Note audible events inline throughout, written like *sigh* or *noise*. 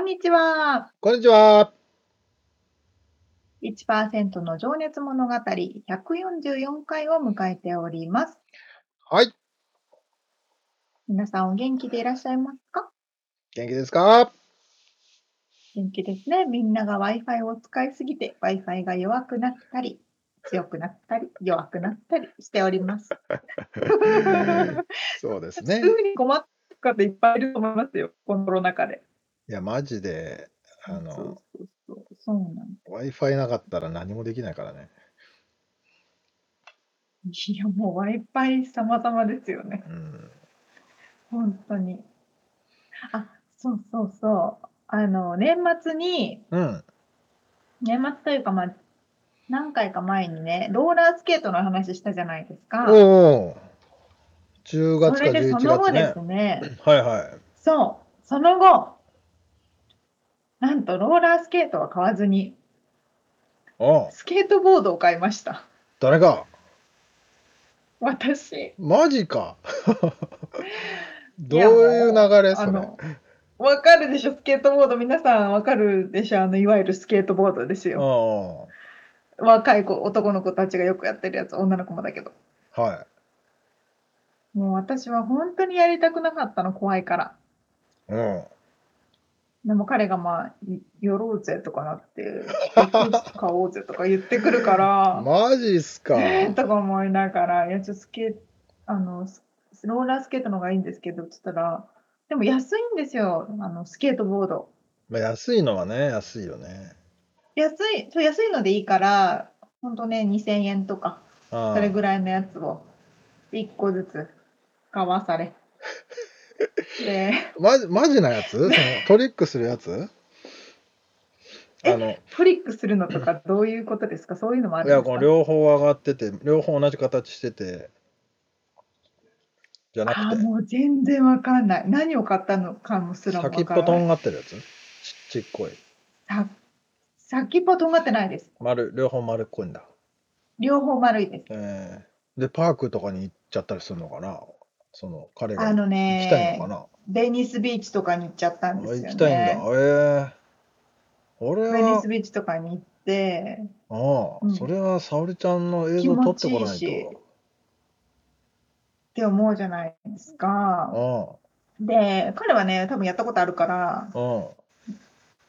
んにちは。こんにちは。1%の情熱物語144回を迎えております。はい。皆さんお元気でいらっしゃいますか？元気ですか？元気ですね。みんなが Wi-Fi を使いすぎて Wi-Fi が弱くなったり、強くなったり、弱くなったりしております。*laughs* そうですね。すぐに困った方いっぱいいると思いますよ。このコロナ禍で。いや、マジで、あそうの、そうそうそうなんで Wi-Fi なかったら何もできないからね。す。いや、もう Wi-Fi 様々ですよね。うん。本当に。あ、そうそうそう。あの、年末に、うん。年末というか、まあ、何回か前にね、ローラースケートの話したじゃないですか。おお。10月かそれでそ11月ねの後です。ね、はいはい。そう、その後、なんとローラースケートは買わずに、ああ、スケートボードを買いました。誰が？私。マジか。どういう流れそれ？あの、わかるでしょ、スケートボード。皆さんわかるでしょ、あの、いわゆるスケートボードですよ。あ若い子、男の子たちがよくやってるやつ、女の子もだけど。あ、はもう私は本当にやりたくなかったの、怖いから。い。うん。でも彼がまあ、い寄ろうぜとかなって、服買おうぜとか言ってくるから、*laughs* マジっすか？えーとか思いながら、いや、ちょっとスケあの、スローラースケートの方がいいんですけど、つったら、でも安いんですよ、あの、スケートボード。まあ、安いのはね、安いよね。安い、そう安いのでいいから、ほんとね、2000円とか、それぐらいのやつを、1個ずつ買わされ。*laughs* で、マジマジなやつ？*laughs* そのトリックするやつ？あの、トリックするのとかどういうことですか？そういうのもあいや、るんですか？この両方上がってて、両方同じ形してて、じゃなあーくて、もう全然わかんない。何を買ったのかもすらもわ先っぽと。んがってるやつ？ちちっこい。さ先っぽとんがってないです。丸、両方丸っこいんだ。両方丸いです。えー、で、パークとかに行っちゃったりするのかな？その、彼があの行きたいのねか、な？ベニスビーチとかに行っちゃったんあですよね。行きたいんだ。ええ俺はベニス、ビーチとかに行って、ああ、うんそれは沙織ちゃんの映像撮ってこない気持ちいいしと。って思うじゃないですか。あで、彼はね、多分やったことあるから、あ、うん、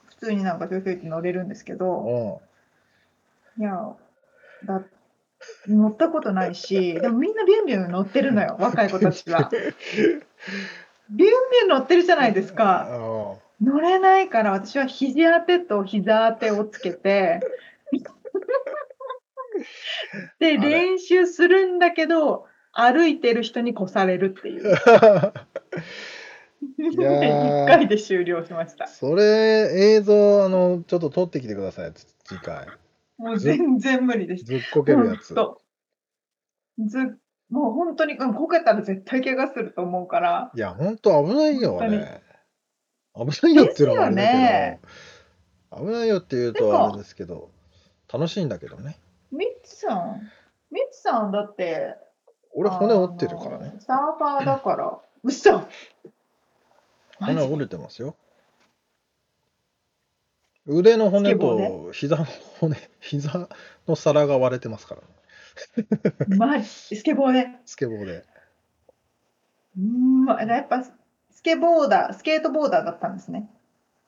普通になんかひょいひょいって乗れるんですけど、うん。いや、だ乗ったことないし、でもみんなビュンビュン乗ってるのよ、*laughs* 若い子たちは。ビュンビュン乗ってるじゃないですか。あ乗れないから私は肘当てと膝当てをつけて、*laughs* で、練習するんだけど、歩いてる人に越されるっていう。*laughs* あ一やー回で終了しました。それ映像あのちょっと撮ってきてくださいつ次回もう全然無理でしずっこけた。るやつ。ずもう本当に、うん、こけたら絶対怪我すると思うから、いやほんと危ないよ危ないよっていうのもあれだですよね。危ないよっていうとあれですけど。楽しいんだけどね。ミッツさん、ミッツさんだって、俺骨折ってるからね。サーファーだから、嘘。マジ骨折れてますよ腕の骨と膝の骨膝の皿が割れてますからねマジ？スケボーで。スケボーでうんま、やっぱスケボーダー、スケートボーダーだったんですね。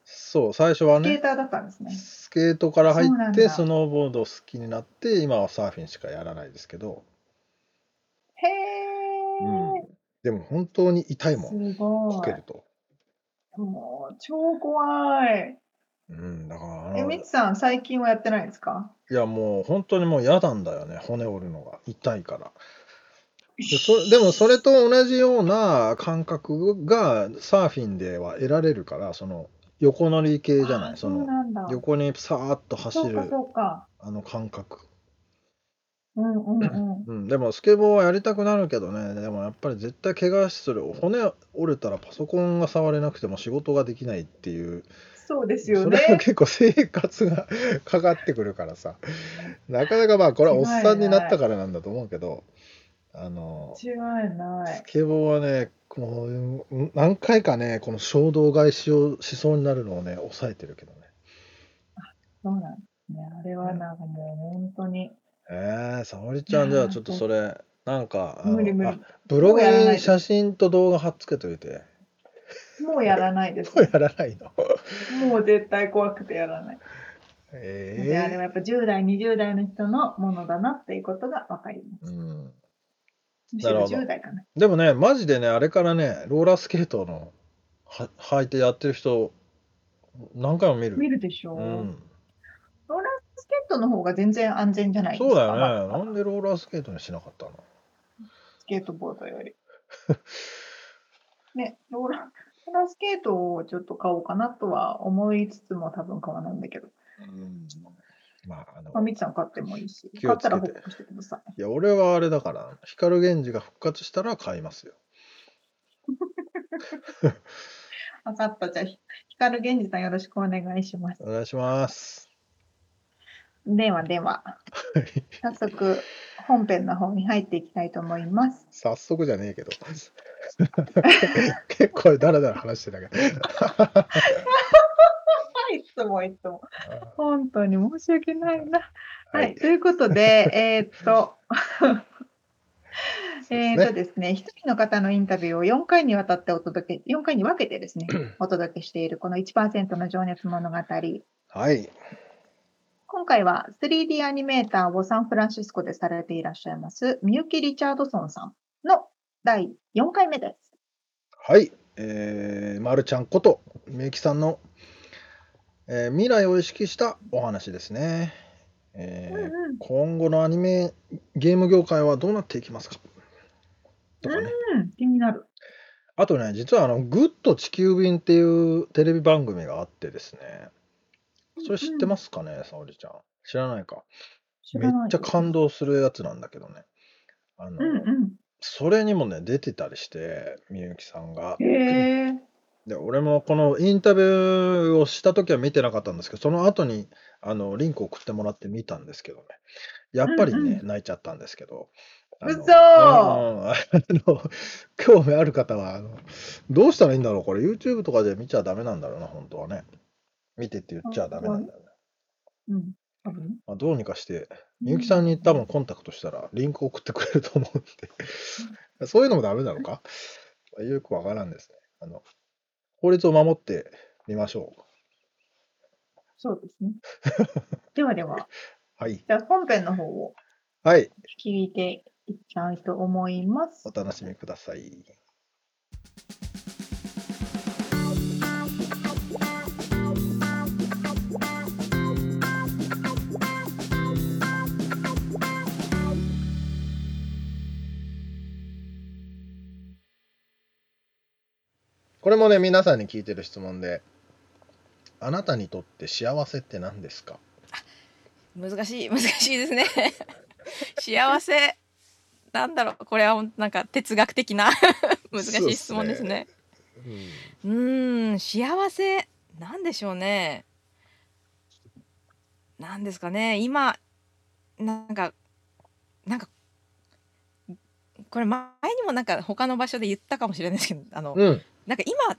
そう最初はねスケーターだったんですね。スケートから入ってスノーボードを好きになって今はサーフィンしかやらないですけどでも本当に痛いもん、すごいこけ。ると。もう超怖い。うん、だからあえ、さん、最近はやってないですか？いやもう本当にもう嫌なんだよね、骨折るのが。痛いから。でそでもそれと同じような感覚がサーフィンでは得られるから、その横乗り系じゃない、あそのなんだ。横にさーっと走るそうか、そうか。あの感覚。うんうんうん。うん、でもスケボーはやりたくなるけどね、でもやっぱり絶対怪我する。骨折れたらパソコンが触れなくても仕事ができないっていう、そうですよそれはね。結構生活がかかってくるからさ、なかなかまあこれはおっさんになったからなんだと思うけど、あの、違いないス。ケボーはね、こう何回かね、この衝動買いしようしそうになるのをね、抑えてるけどね。そうなんですね。あれはなんかもう本当に。えー、沙織ちゃん、じゃあちょっとそれ、なんか、あの無理無理あブログに写真と動画貼っつけといて。もうやらないですも。うやらないの？もう絶対怖くてやらない。えであれはえやっぱ10代、20代の人のものだなっていうことがわかります。うん。むしろなるほど10代かな。でもね、マジでね、あれからね、ローラースケートのは履いてやってる人、何回も見る。見るでしょう。うん。ローラースケートの方が全然安全じゃない？ですか。そうだよね。なんでローラースケートにしなかったの？スケートボードより。ね、ローラーローラースケートをちょっと買おうかなとは思いつつも多分買わないんだけど。うん。まあ、あのまあ、、みつさん買ってもいいし。買ったら報告してください。いや、俺はあれだから、光源氏が復活したら買いますよ。分かった。じゃあ、ひ光源氏さんよろしくお願いします。お願いします。ではでは、早速本編の方に入っていきたいと思います。早速じゃねえけど。結構だらだら話してたけど。はい、いつもいつも。本当に申し訳ないな。はい、ということで、*laughs* えーっと、えーっとですね、一人の方のインタビューを4回にわたってお届け、4回に分けてですね、*clears throat* お届けしているこの1%の情熱物語。はい。今回は 3D アニメーターをサンフランシスコでされていらっしゃいます、みゆき・リチャードソンさんの第4回目です。はい。えー、まるちゃんこと、みゆきさんの、えー未来を意識したお話ですね。えーうんうん今後のアニメゲーム業界はどうなっていきますか？とかね。うん、気になる。あとね、実はあの、グッと地球便っていうテレビ番組があってですね。それ知ってますかね、沙織ちゃん。知らないか。めっちゃ感動するやつなんだけどね。あの、うんうん。それにもね、出てたりして、みゆきさんが。で、俺もこのインタビューをした時は見てなかったんですけど、その後にあのリンクを送ってもらって見たんですけどね。やっぱりね、うんう泣いちゃったんですけど。うんあの興味ある方はあの、どうしたらいいんだろうこれ YouTube とかで見ちゃダメなんだろうな、本当はね。見てって言っちゃダメなんだよね。うん。多分まあ、どうにかして、みゆきさんに多分コンタクトしたらリンク送ってくれると思うんで。*laughs* そういうのもダメなのか？よくわからんですね。あの、法律を守ってみましょう。そうですね。*laughs* ではでは、はい。じゃあ本編の方をはい。聞いていきたいと思いますお。楽しみください。これもね、皆さんに聞いてる質問で、あなたにとって幸せって何ですか？難しい *laughs* 難しいですね。*laughs* 幸せなんだろう？これはなんか哲学的な *laughs* 難しい質問ですね。うん。うーん幸せなんでしょうね？なんですかね？今なんかなんかこれ前にもなんか他の場所で言ったかもしれないですけどあの、うん。なんか今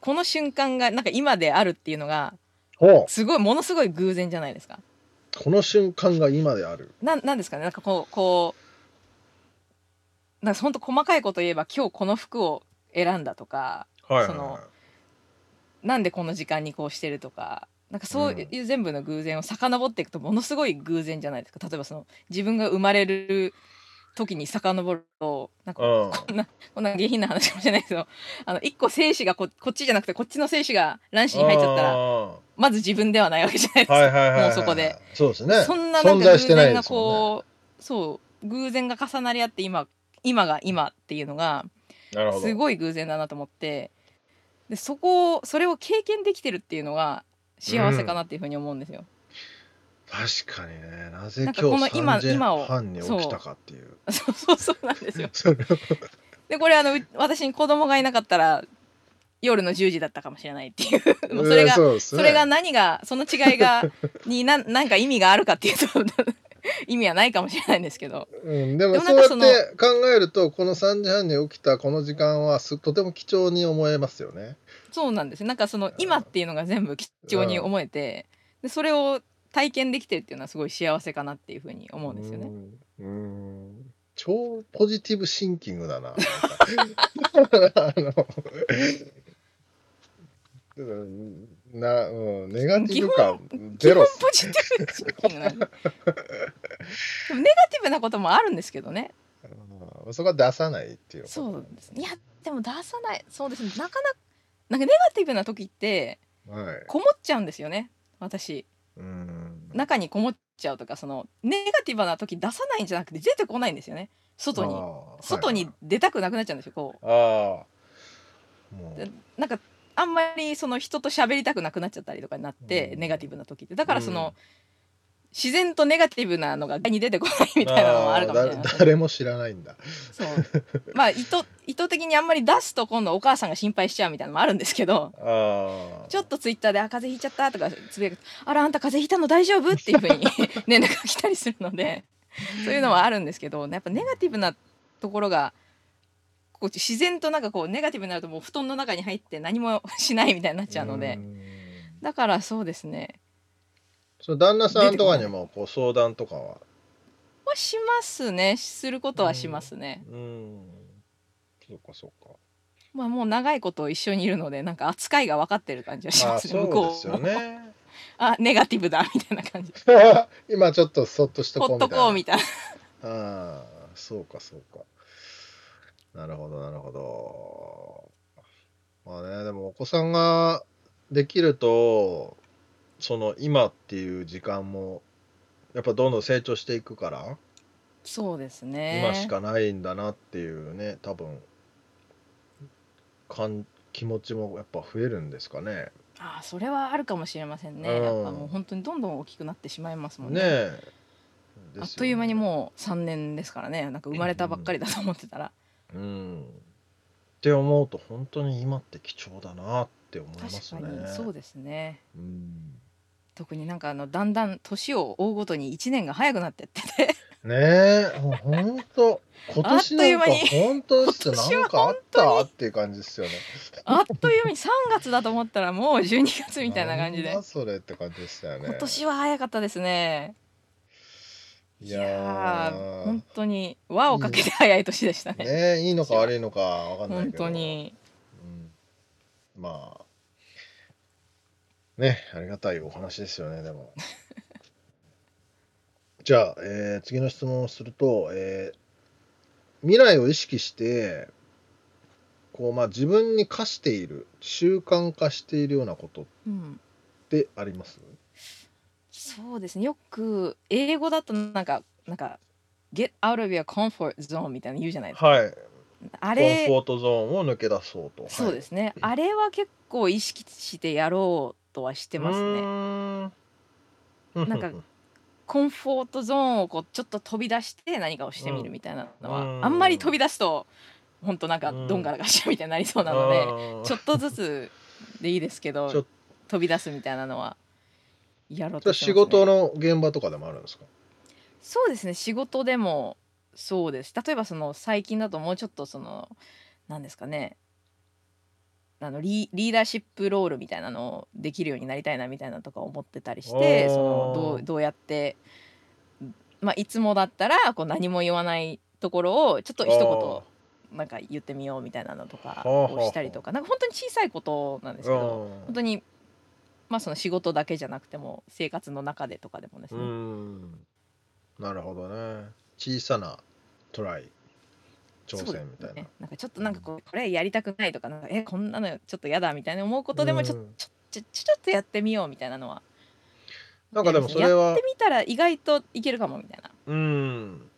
この瞬間がなんか今であるっていうのが。すごいものすごい偶然じゃないですか。この瞬間が今である。ななんですかね？なんかこうこうなんかほんと細かいこと言えば今日この服を選んだとかはいそのなんでこの時間にこうしてるとかなんかそういう全部の偶然を遡っていくとものすごい偶然じゃないですか例えばその自分が生まれる時に遡るとなんかうん。こんなこんな下品な話かもしれないけどあの一個精子がここっちじゃなくてこっちの精子が卵子に入っちゃったらあまず自分ではないわけじゃないですーか、はいはいはいはいもうそこで。そうですね。そんななん存か偶然がこうそう偶然が重なり合って今今が今っていうのがすごい偶然だなと思ってでそこをそれを経験できてるっていうのが幸せかなっていうふうに思うんですよ。確かにね。なぜなんかこの今日3時今今を。半に起きたかっていう。そう。*laughs* そうそうなんですよ。*laughs* それをでこれあのう私に子供がいなかったら夜の10時だったかもしれないっていう。*laughs* もうそれが、うんうですね。それが何がその違いがにななんか意味があるかっていうと意味はないかもしれないんですけど。うん、でもでもそうやっなんかそのて考えるとこの3時半に起きたこの時間はすとても貴重に思えますよね。そうなんです。よなんかその今っていうのが全部貴重に思えてでそれを体験できてるっていうのはすごい幸せかなっていうふうに思うんですよね。うんうん。超ポジティブシンキングだな。なうん。ネガティブ感ゼロポジティブシンキングなんででもネガティブなこともあるんですけどね。うん。そこは出さないっていうそうです。ねいやでも出さない。そうですねなかなかなんかネガティブな時ってはい。こもっちゃうんですよね。私。うん中にこもっちゃうとかそのネガティブな時出さないんじゃなくて出てこないんですよね。外に。外に出たくなくなっちゃうんですよこう。はいあなんかあんまりその人と喋りたくなくなっちゃったりとかになって、うん。ネガティブな時って。だからその、自然とネガティブなのが外に出てこないみたいなのもあるかもしれない。誰も知らないんだ。そう。まあ意図意図的にあんまり出すと今度お母さんが心配しちゃうみたいなのもあるんですけど。ちょっとツイッターで「あ風邪ひいちゃった」とかつぶやくとあらあんた風邪ひいたの大丈夫?」っていうふうに連絡が来たりするので。そういうのはあるんですけどやっぱネガティブなところがこう自然となんかこうネガティブになるともう布団の中に入って何もしないみたいになっちゃうので。ん。だからそうですねその旦那さんとかにもこう相談とかは？はしますねすることはしますね。うん。そうかそうか。まあもう長いこと一緒にいるのでなんか扱いが分かってる感じはしますね向こそうですようもね。あネガティブだみたいな感じ *laughs* 今ちょっとそっとしとこほっうみたいな。とこうみたいなああ、そうかそうか。なるほどなるほど。まあね、でもお子さんができると、その今っていう時間も、やっぱどんどん成長していくから、そうですね今しかないんだなっていうね、多分、かん気持ちもやっぱ増えるんですかね。ああそれはあるかもしれませんね、うんやっぱもう本当にどんどん大きくなってしまいますもんねねえ。あっという間にう。もう3年ですからねなんか生まれたばっかりだと思ってたら、うん。って思うと本当に今って貴重だなって思います確ね。かにそうですねうん特になんかあのだんだん年を追うごとに1年が早くなってっててねえ、本当、今年なんかあっという本当ですなんかあったっていう感じですよね。あっという間に3月だと思ったらもう12月みたいな感じでそれって感じでしたよね。今年は早かったですねいいや本当に輪をかけて早い年でしたねねえ、いいのか悪いのかわかんない本けど。当にうん。まあ、ね、ありがたいお話ですよね、でも。*laughs* じゃあ、えー次の質問をすると、えー未来を意識して、こう、まあ、自分に課している、習慣化しているようなことっうんてあります？そうですねよく英語だとなんかなんか get out of your comfort zone みたいなの言うじゃないですかはい。あコンフれォートゾーンを抜け出そうと。。そうですすねあれは結構意識してやろうとはしてますね。ねなんかコンフォートゾーンをこうちょっと飛び出して何かをしてみるみたいなのは、うん。あんまり飛び出すと本当なんかうんどんがらがしちゃうみたいになりそうなので、*laughs* ちょっとずつでいいですけど *laughs* 飛び出すみたいなのはやろうとね、仕事の現場とかでもあるんですか？そうですね。仕事でもそうです。例えばその最近だともうちょっとその何ですかねあのリリーダーシップロールみたいなのをできるようになりたいなみたいなとか思ってたりしてそのどうどうやって、まあ、いつもだったらこう何も言わないところをちょっと一言なんか言ってみようみたいなのとかをしたりとかなんか本当に小さいことなんですけどうん。本当にまあその仕事だけじゃなくても生活の中でとかでもですうね、ん。なるほどね。小さなトライ挑戦みたいな。ね、なんかちょっとなんかこうこれやりたくないとかなんかえこんなのちょっと嫌だみたいな思うことでもちょ,、うんちょちょちょっとやってみようみたいなのはなんかでもそれはやってみたら意外といけるかもみたいなうん。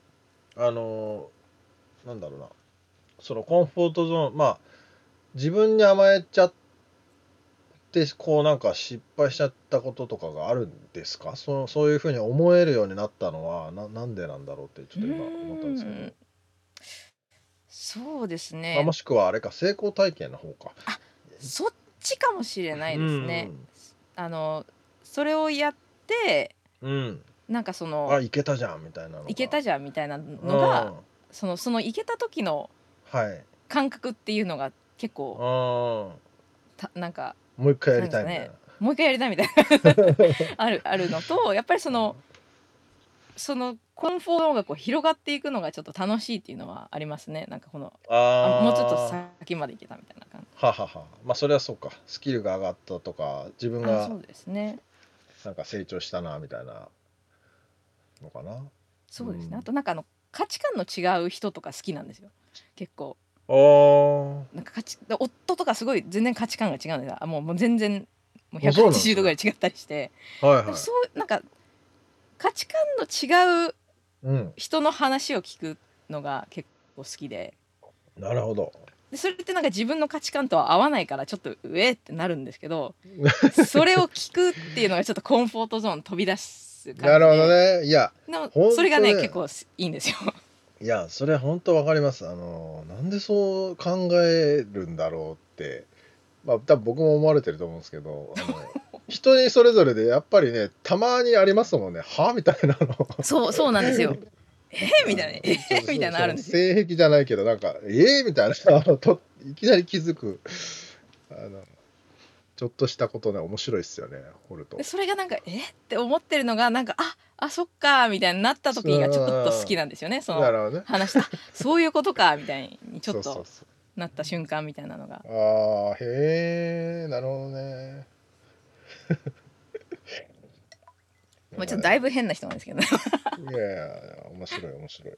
あのーなんだろうな。そのコンフォートゾーン、まあ、自分に甘えちゃって、こうなんか失敗しちゃったこととかがあるんですか？そそういうふうに思えるようになったのはな、なんでなんだろうってちょっと今思ったんですけど。そうですまあ、ねもしくはあれか、成功体験の方か。そっちかもしれないですね。あのそれをやってうん。うん。なんかそあ、のいけたじゃんみたいなのが。いけたじゃんみたいなのうんがそのそのいけた時のはい。感覚っていうのが結うん。構もたなんかう一回やりたいみたいな。もう一回やりたいみたいな *laughs* あるあるのとやっぱりそのそのコンフォートゾーンがこう広がっていくのがちょっと楽しいっていうのはありますね。なんかこのあー。あもうちょっと先までいけたみたいな感じ。ははは。まあそれはそうか。スキルが上がったとか自分があそうですね。なんか成長したなみたいなのかな。そうですね、うん。あとなんかあの価値観の違う人とか好きなんですよ。結構。おなんか価値で夫とかすごい全然価値観が違うんですよ。あもうもう全然もうあそうなんですね。180度ぐらい違ったりして。はいはい。そうなんか価値観の違ううん。人の話を聞くのが結構好きで。なるほど。でそれってなんか自分の価値観とは合わないからちょっとうえってなるんですけど *laughs* それを聞くっていうのがちょっとコンフォートゾーン飛び出す感じで。なるほどね。いやそれがね結構いいんですよ。いやそれ本当わかります。あのなんでそう考えるんだろうって。まあ多分僕も思われてると思うんですけど *laughs* 人にそれぞれでやっぱりねたまにありますもんね。は？みたいなの。そうそうなんですよ。え？ー、みたいな。え？みたいなのあるんですよ。性癖じゃないけどなんかえ？ー、みたいなあのといきなり気づく。あのちょっとしたことね面白いっすよね掘ると。でそれがなんかえ？ーって思ってるのがなんかああそっかみたいになった時がちょっと好きなんですよね。その話した。あそういうことかみたいにちょっとなった瞬間みたいなのが。ああへえなるほどね *laughs* まあちょっとだいぶ変な人なんですけどね。いやいやいや面白い面白い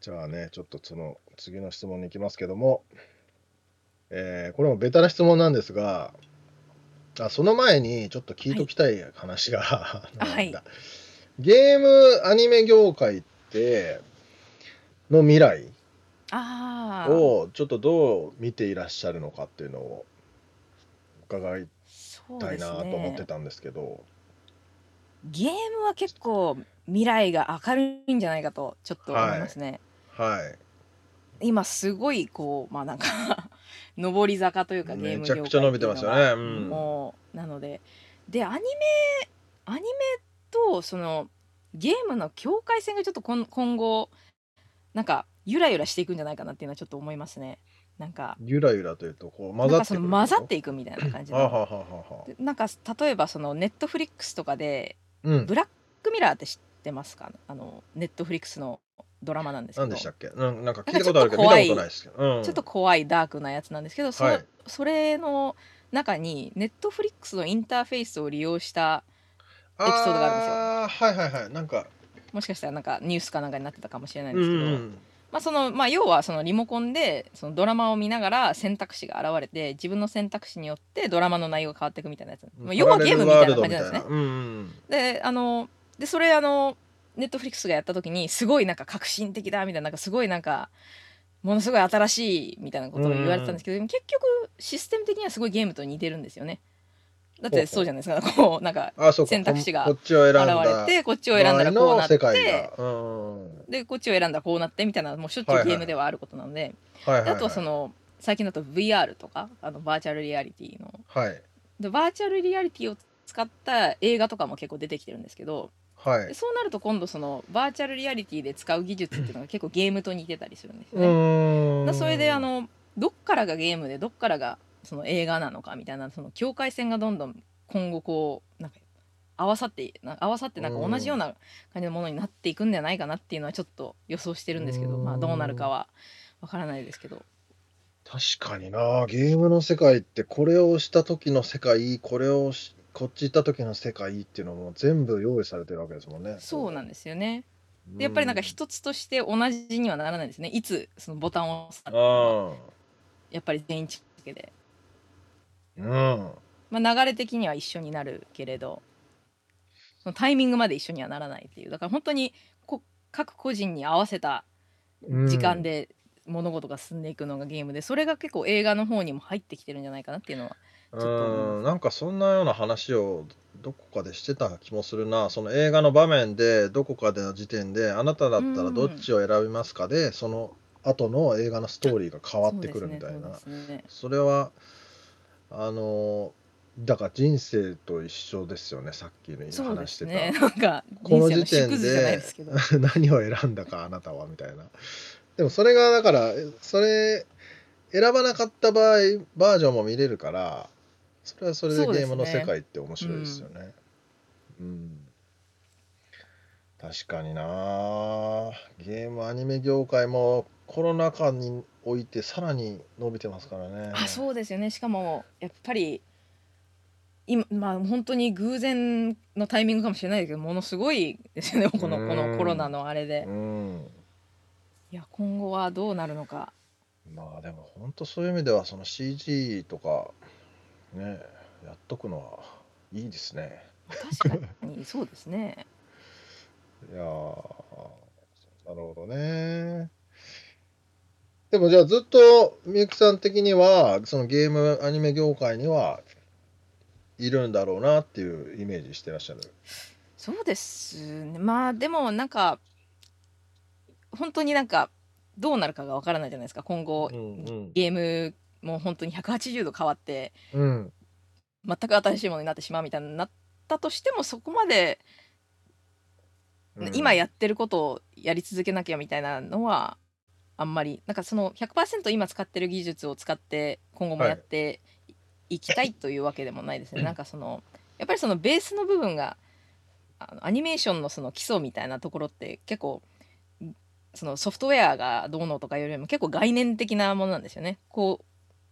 じゃあねちょっとその次の質問に行きますけどもえーこれもベタな質問なんですがあその前にちょっと聞いときたい話が、はいなんだゲームアニメ業界っての未来。をちょっとどう見ていらっしゃるのかっていうのを伺いそうですたいなと思ってね。たんですけどゲームは結構未来が明るいんじゃないかとちょっと思いますね。はい今すごいこうまあなんか *laughs* 上り坂というかゲームめちゃくちゃ伸びてますよねうんもうなのででアニメアニメとそのゲームの境界線がちょっと今今後なんかゆらゆらしていくんじゃないかなっていうのはちょっと思いますね。なんかゆらゆらというとこう混ざって混ざっていくみたいな感じでなんか例えばそのネットフリックスとかでうん。ブラックミラーって知ってますか？あのネットフリックスのドラマなんですけど。何でしたっけ？うんなんか聞いたことあるけどなんかちょっと怖い。見たことないですけど、うん、ちょっと怖いダークなやつなんですけど、そのはい。それの中にネットフリックスのインターフェースを利用したエピソードがあるんですよ。はいはいはい。なんか。もしかしたらなんかニュースかなんかになってたかもしれないんうですけど、んまあそのまあ、要はそのリモコンでそのドラマを見ながら選択肢が現れて自分の選択肢によってドラマの内容が変わっていくみたいなやつ、まあ、要はゲームみたいな感じなんですね。うんうんであのでそれあのネットフリックスがやった時にすごいなんか革新的だみたいななんかすごいなんかものすごい新しいみたいなことを言われてたんですけど、結局システム的にはすごいゲームと似てるんですよね。だってそうじゃないですか。こうなんか選択肢がここっちを選ん現だれてこっちを選んだらこうなって。が。うんでこっちを選んだらこうなってみたいなもうしょっちゅうゲームではあることなので、はいはい、あとはその最近だと VR とかあのバーチャルリアリティの。はい。でバーチャルリアリティを使った映画とかも結構出てきてるんですけどはい。でそうなると今度そのバーチャルリアリティで使う技術っていうのが結構ゲームと似てたりするんですようね。それであのどっからがゲームでどっからがその映画なのかみたいなその境界線がどんどん今後こうなんか合わさってな合わさってなんか同じような感じのものになっていくんじゃないかなっていうのはちょっと予想してるんですけど、うん。まあどうなるかはわからないですけど。確かになゲームの世界ってこれをした時の世界これをしこっち行った時の世界っていうのも全部用意されてるわけですもんね。そうなんですよね。でやっぱりなんか一つとして同じにはならないですね。いつそのボタンを押すやっぱり全員違うだけで、うん。まあ、流れ的には一緒になるけれどそのタイミングまで一緒にはならないっていう。だから本当にこ各個人に合わせたうん。時間で物事が進んでいくのがゲームでそれが結構映画の方にも入ってきてるんじゃないかなっていうのはちう。ん。なんかそんなような話をどこかでしてた気もするな。その映画の場面でどこかでの時点であなただったらどっちを選びますかで、その後の映画のストーリーが変わってくるみたいな。そうですね。それはあのだから人生と一緒ですよねさっきの話してた、すねなんかこの時点で何を選んだかあなたはみたいな。でもそれがだからそれ選ばなかった場合バージョンも見れるからそれはそれでゲームの世界って面白いですよね。うん、確かにな。ゲームアニメ業界もコロナ禍においてさらに伸びてますからね。あそうですよね。しかもやっぱり今まあ本当に偶然のタイミングかもしれないけどものすごいですよね。このうん。このコロナのあれで。うん。いや今後はどうなるのか。まあでも本当そういう意味ではその CG とかねやっとくのはいいですね。確かにそうですね。*laughs* いやーなるほどね。でもじゃあずっとみゆきさん的にはそのゲームアニメ業界にはいるんだろうなっていうイメージしてらっしゃる。そうですねまあでもなんか本当になんかどうなるかがわからないじゃないですか今後、うんゲームも本当に180度変わってうん。全く新しいものになってしまうみたいになったとしてもそこまで、うん今やってることをやり続けなきゃみたいなのはあんまりなんかその100%今使ってる技術を使って今後もやっていきたいというわけでもないですね。なんかそのやっぱりそのベースの部分があのアニメーションのその基礎みたいなところって結構そのソフトウェアがどうのとかよりも結構概念的なものなんですよね。こう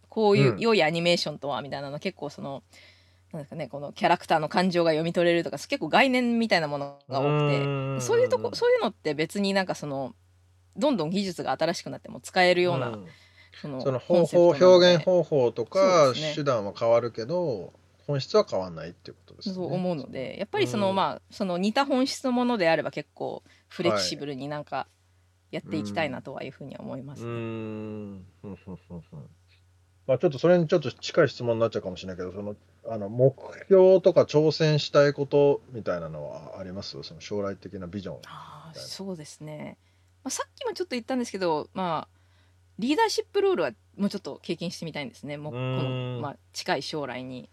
こういううん良いアニメーションとはみたいなの結構そのなんですかねこのキャラクターの感情が読み取れるとか結構概念みたいなものが多くてそういうとこそういうのって別になんかそのどんどん技術が新しくなっても使えるような、ん。そのその方法表現方法とそかね。手段は変わるけど本質は変わらないっていうことですね。そう思うのでやっぱりその、うん。まあその似た本質のものであれば結構フレキシブルになんかやっていきたいなとはいうふうには思います、うーんふんまあちょっとそれにちょっと近い質問になっちゃうかもしれないけどそのあの目標とか挑戦したいことみたいなのはあります？その将来的なビジョン。あそうですね、まあ、さっきもちょっと言ったんですけどまあリーダーシップロールはもうちょっと経験してみたいんですね。もうこうん。の、まあ、近い将来に、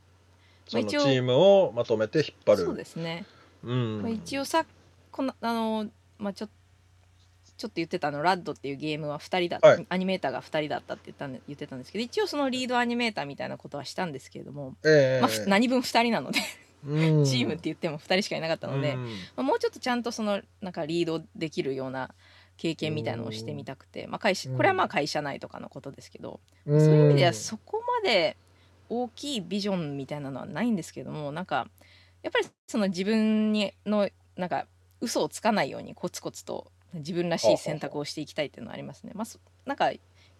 そのチームをまとめて引っ張る。そうですね。うん。まあ、一応さこのあの、まあ、ちょちょっと言ってたあのラッドっていうゲームは2人だ、はい。アニメーターが2人だったって言ったんで言ってたんですけど一応そのリードアニメーターみたいなことはしたんですけれども、ええ。まあ、ふ何分2人なのでうん。*laughs* チームって言っても2人しかいなかったので、うん。まあ、もうちょっとちゃんとそのなんかリードできるような経験みたいのをしてみたくて、まあ、会社うん。これはまあ会社内とかのことですけど、うん。そういう意味ではそこまで大きいビジョンみたいなのはないんですけどもなんかやっぱりその自分にのなんか嘘をつかないようにコツコツと自分らしい選択をしていきたいっていうのはありますね。まあ、そなんか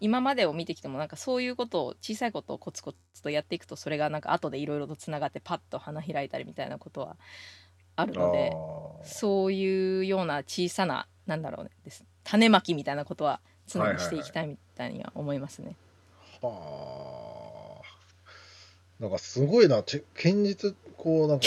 今までを見てきてもなんかそういうことを小さいことをコツコツとやっていくとそれがなんか後でいろいろとつながってパッと花開いたりみたいなことはあるのでそういうような小さななんだろうねです種まきみたいなことは常にしていきたいみたいには思いますね。はあ。なんかすごいな、ち堅実、こうなんか、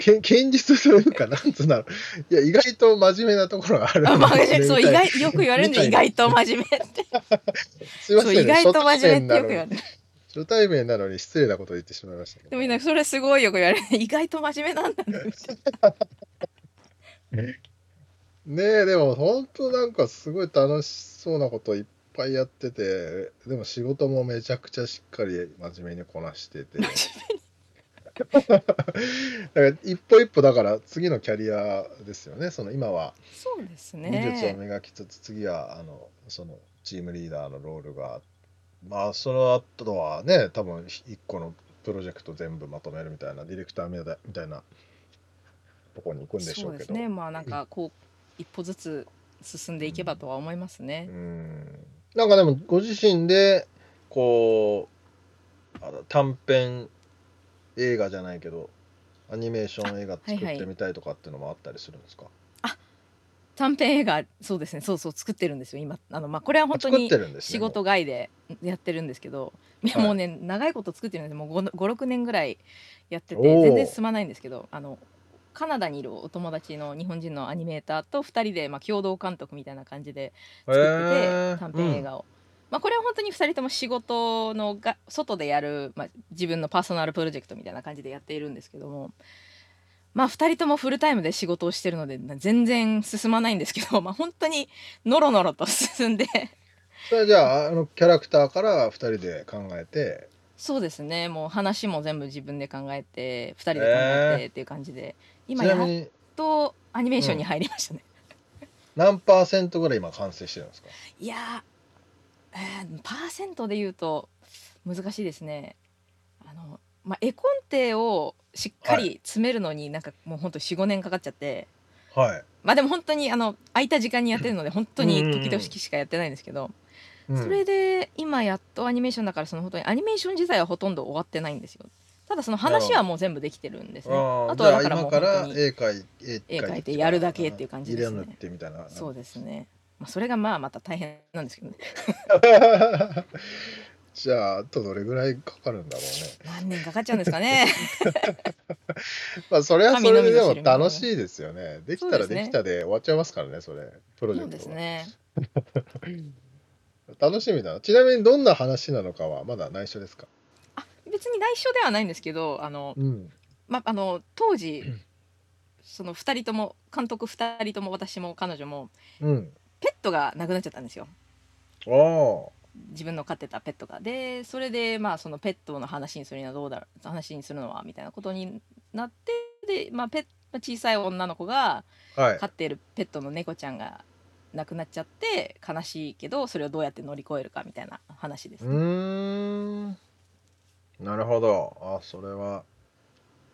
け堅実というか、なんつうんだろう。いや、意外と真面目なところがあるあ、まあ、ねそう意外よく言われるんで意外と真面目って。*laughs* すいません、ね、意外と真面目ってよく言われる。初対面なのに失礼なことを言ってしまいましたけど。でもみんなそれすごいよく言われる。意外と真面目なんだねみたいねえ、でも本当なんかすごい楽しそうなこといっぱいやってて、でも仕事もめちゃくちゃしっかり真面目にこなしてて。な。だから一歩一歩だから次のキャリアですよね。その今はそうです技術をね。磨きつつ、次はあのそのチームリーダーのロールが、まあその後はね、多分一個のプロジェクト全部まとめるみたいなディレクターみたいみたいなとこに行くんでしょうけど。そうですね。まあなんかこう一歩ずつ進んでいけばとは思いますね。うん。なんかでもご自身でこう短編映画じゃないけどアニメーション映画作ってみたいとかっていうのもあったりするんですか、短編映画そうですね。そうそう作ってるんですよ今。あの、まあ、これは本当に仕事外でやってるんですけどい。やはいもうね長いこと作ってるんですもう56年ぐらいやってて全然進まないんですけどあのカナダにいるお友達の日本人のアニメーターと2人で、まあ、共同監督みたいな感じでも作ってて短編映画を。まあ、これは本当に2人とも仕事のが外でやる、まあ、自分のパーソナルプロジェクトみたいな感じでやっているんですけどもまあ2人ともフルタイムで仕事をしてるので全然進まないんですけど、*laughs* まあ、本当にノロノロと進んで。それはじゃああのキャラクターから2人で考えて。そうですね。もう話も全部自分で考えて2人で考えてっていう感じで、今やっとアニメーションに入りましたね。何パーセントぐらい今完成してるんですか？いやー、えーパーセントで言うと難しいですね。あのまあ、絵コンテをしっかり詰めるのになんかもうほんと45年かかっちゃって。はい、まあでも本当にあの空いた時間にやってるので本当に時々しかやってないんですけど、うん。それで今やっとアニメーションだからその本当にアニメーション自体はほとんど終わってないんですよ。ただその話はもう全部できてるんですね。ああとはだからもう今から本当に絵描いて。やるだけっていう感じですね。入れ塗ってみたいな。そうですね。まあそれがまあまた大変なんですけどね。*laughs* じゃああとどれぐらいかかるんだろうね。何年かかっちゃうんですかね。*laughs* まあそれはそれでも楽しいですよね。できたらそうできたで終わっちゃいますからねそれ。プロジェそうクトは。ですね。*laughs* 楽しみだな。ちなみにどんな話なのかはまだ内緒ですか？あ別に内緒ではないんですけど、あのうん。まあの当時その二人とも監督二人とも私も彼女もうん。ペットが亡くなっちゃったんですよ。自分の飼ってたペットが。でそれでまあそのペットの話にするにはどうだろう話にするのはみたいなことになってで、まあ、ペッ小さい女の子がはい。飼っているペットの猫ちゃんが亡くなっちゃって悲しいけどそれをどうやって乗り越えるかみたいな話です、うーんなるほど。あそれは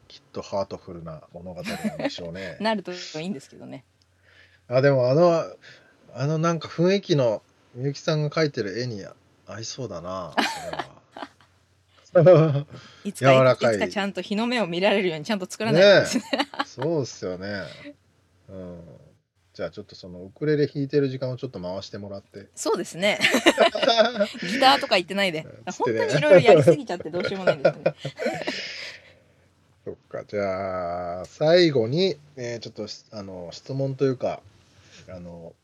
きっとハートフルな物語なんでしょうね。*laughs* なるといいんですけどね。あでもあのあのなんか雰囲気のみゆきさんが描いてる絵に合いそうだなそれは。*laughs* いつか柔らかい。いつかちゃんと日の目を見られるようにちゃんと作らないとですね。そうっすよね。うんじゃあちょっとそのウクレレ弾いてる時間をちょっと回してもらって。そうですね。*laughs* ギターとか言ってないで。本当にいろいろやりすぎちゃってどうしようもないんですよね。そっかじゃあ最後に、えーちょっとしあの質問というかあの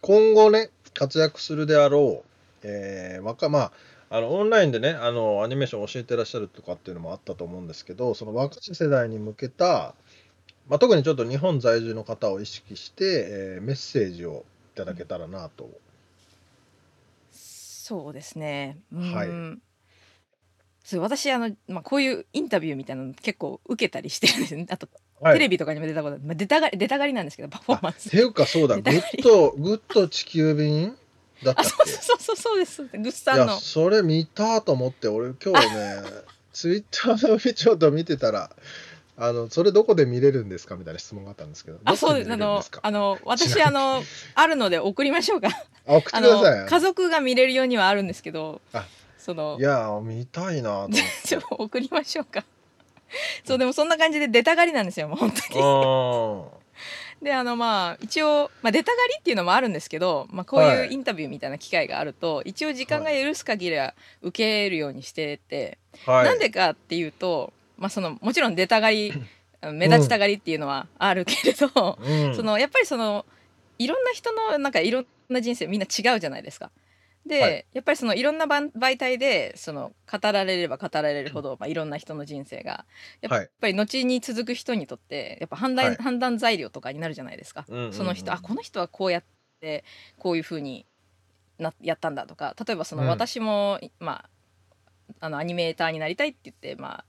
今後ね活躍するであろう、えーまああのオンラインでねあのアニメーションを教えてらっしゃるとかっていうのもあったと思うんですけどその若い世代に向けた、まあ、特にちょっと日本在住の方を意識して、えーメッセージをいただけたらなと。そうですね。うーんはいそう私あの、まあ、こういうインタビューみたいなの結構受けたりしてるんですよね。あと、はいテレビとかにも出たことまあ、出たがり *laughs* 出たがりなんですけどパフォーマンスて。いうかそうだグッドグッド地球便だったあっけ？そうそうそうそうです。グッさいやんのそれ見たと思って俺今日ね *laughs* ツイッターのちょっと見てたらあのそれどこで見れるんですか？みたいな質問があったんですけど。あそうです。あのあのち *laughs* 私なあのあるので送りましょうか。あ送ってあください。の家族が見れるようにはあるんですけどあ、そのいや見たいなと *laughs* ちょ送りましょうか。そうでもそんな感じで出たがりなんですよもう本当に。あであのまあ一応、まあ、出たがりっていうのもあるんですけど、まあ、こうはい。いうインタビューみたいな機会があると、一応時間が許す限りは受けるようにしてて、ーはい。なんでかっていうと、まあ、そのもちろん出たがり目立ちたがりっていうのはあるけれど、うん。そのやっぱりそのいろんな人のなんかいろんな人生みんな違うじゃないですか。で、はい。やっぱりそのいろんな媒媒体でその語られれば語られるほど、まあ、いろんな人の人生がやっぱり後に続く人にとってやっぱ判断,、はい。判断材料とかになるじゃないですか。うんうんうん。その人あこの人はこうやってこういうふうになやったんだとか例えばそのうん。私も、まああのアニメーターになりたいって言ってまあ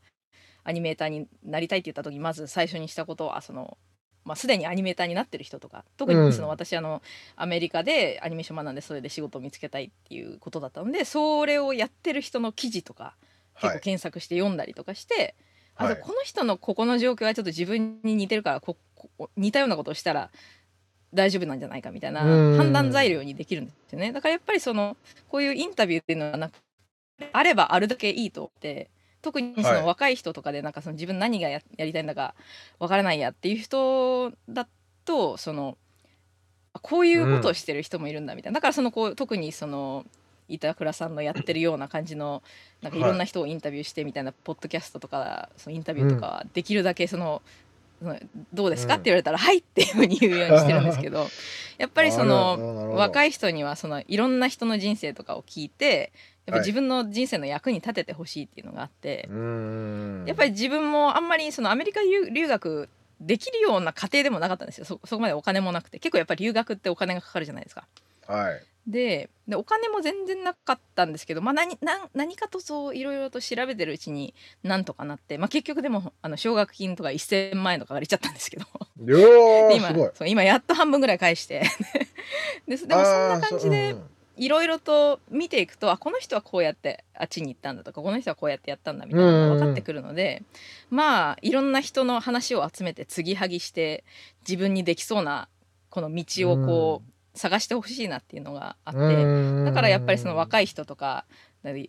アニメーターになりたいって言った時まず最初にしたことはその、まあ、すでにアニメーターになってる人とか特うんにその私あのアメリカでアニメーション学んでそれで仕事を見つけたいっていうことだったのでそれをやってる人の記事とか結はい。構検索して読んだりとかして、あはいとこの人のここの状況はちょっと自分に似てるからここ似たようなことをしたら大丈夫なんじゃないかみたいなうん。判断材料にできるんですよね。だからやっぱりそのこういうインタビューっていうのはなんかあればあるだけいいと思って特にそはい。の若い人とかでなんかその自分何がややりたいんだかわからないやっていう人だとそのあこういうことをしてる人もいるんだみたいな。だからそのこう特にその板倉さんのやってるような感じのなんかいろんな人をインタビューしてみたいなポッドキャストとかそのインタビューとかはできるだけその、そのどうですか？うん。って言われたら「はい」っていうふうに言うようにしてるんですけどやっぱりその若いい人にはそのいろんな人の人生とかを聞いてやっぱはい。自分の人生の役に立ててほしいっていうのがあって、うんやっぱり自分もあんまりそのアメリカ留留学できるような家庭でもなかったんですよ。そそこまでお金もなくて。結構やっぱり留学ってお金がかかるじゃないですか。はい。ででお金も全然なかったんですけど、まあ、何何何かとそういろいろと調べてるうちになんとかなって、まあ、結局でもあの奨学金とか1,000万円とか借りちゃったんですけど。今ーすごい。そう今やっと半分ぐらい返して。*laughs* ででもそんな感じでいろいろと見ていくとあこの人はこうやってあっちに行ったんだとかこの人はこうやってやったんだみたいなのが分かってくるので、まあいろんな人の話を集めて継ぎはぎして自分にできそうなこの道をこう、探してほしいなっていうのがあって、だからやっぱりその若い人とか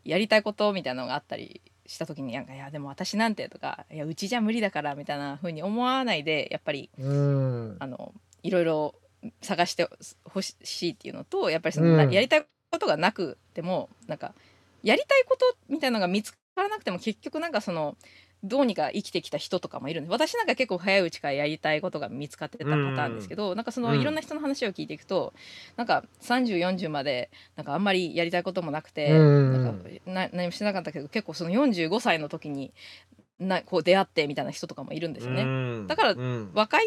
やりたいことみたいなのがあったりした時になんか「いやでも私なんて」とか「いやうちじゃ無理だから」みたいな風に思わないでやっぱりうん。あのいろいろ探してほしいっていうのとやっぱりその、なうん。やりたいことがなくてもなんかやりたいことみたいなのが見つからなくても結局なんかそのどうにか生きてきた人とかもいるんで私なんか結構早いうちからやりたいことが見つかってたパターンですけど、なんかそのうんいろんな人の話を聞いていくと、なんか3040までなんかあんまりやりたいこともなくて、うん。なんかな何もしてなかったけど結構その45歳の時になこう出会ってみたいな人とかもいるんですよね。うん。だからうん。若い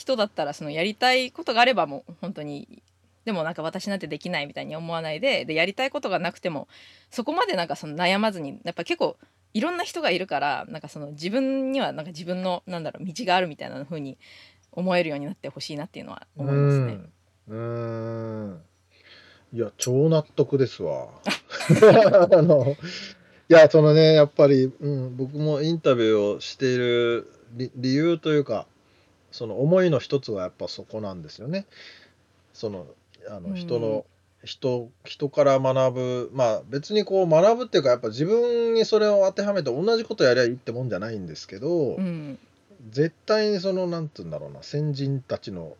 人だったらそのやりたいことがあればもう本当にでもなんか私なんてできないみたいに思わないででやりたいことがなくてもそこまでなんかその悩まずにやっぱ結構いろんな人がいるからなんかその自分にはなんか自分のなんだろう道があるみたいな風に思えるようになってほしいなっていうのは思いますね。うんうんいや超納得ですわ。*laughs* あのいやそのねやっぱり、うん、僕もインタビューをしている理理由というかその思いの一つはやっぱそこなんですよね。そのあうんの人の、人人から学ぶまあ別にこう学ぶっていうかやっぱ自分にそれを当てはめて同じことやりゃいいってもんじゃないんですけど、うん絶対にそのなんて言うんだろうな先人たちの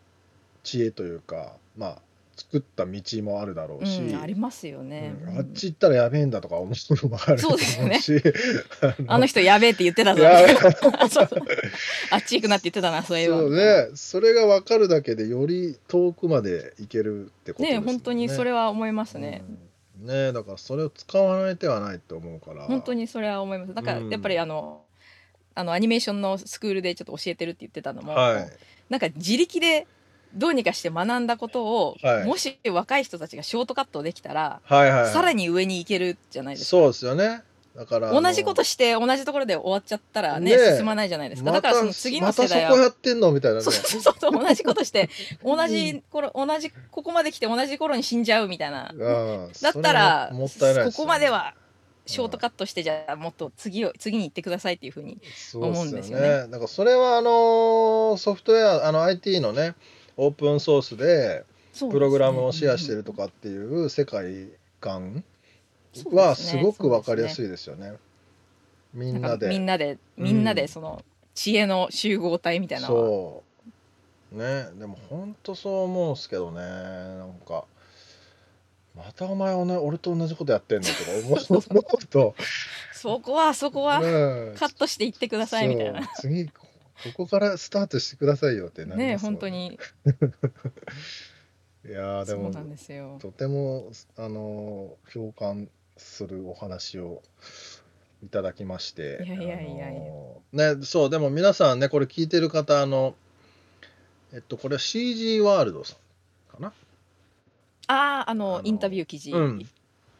知恵というかまあ作った道もあるだろうし、うん、ありますよね。うんあっち行ったらやべえんだとか思うのもあるそうですよ *laughs* あの人やべえって言ってたぞ。*laughs* あっち行くなって言ってたなそういえば。そうね。それが分かるだけでより遠くまで行けるってことですね。もん本当にそれは思いますね。うん。ねだからそれを使わない手はないと思うから。本当にそれは思います。だからうん。やっぱりあの、あのアニメーションのスクールでちょっと教えてるって言ってたのも、はい。なんか自力でどうにかして学んだことを、はい。もし若い人たちがショートカットできたら、はいはいはい。さらに上に行けるじゃないですかそうですよね。だから同じことして同じところで終わっちゃったらねねえ。進まないじゃないですか、まただからその次のまたそ世代は、こやってんのみたいなね。そうそうそう。同じことして *laughs* 同じ頃同じここまで来て同じ頃に死んじゃうみたいな。うん。だったらももったいないここまではショーうんトカットしてじゃあもっと次を次に行ってくださいっていうふうに思うんですすよね。ね。だからそれはあのソフトウェアあの IT のねオープンソースでプログラムをシェアしてるとかっていう世界観はすごくわかりやすいいですよね。みんなんかなでみんなでみんなでその知恵の集合体みたいなのは。そう。ね。でも本当そう思うんすけどね。なんかまたお前おな俺と同じことやってんのとか思うと、そこはそこはカットしていってくださいみたいな。次ここからスタートしてくださいよってなりねますもん本当に。*laughs* いやーでもそうなんですよ。とてもあの共感するお話をいただきまして。いやいやいやいや。あのねそうでも皆さんねこれ聞いてる方あのえっとこれは CG ワールドさんかな？ああああののインタビュー記事うん。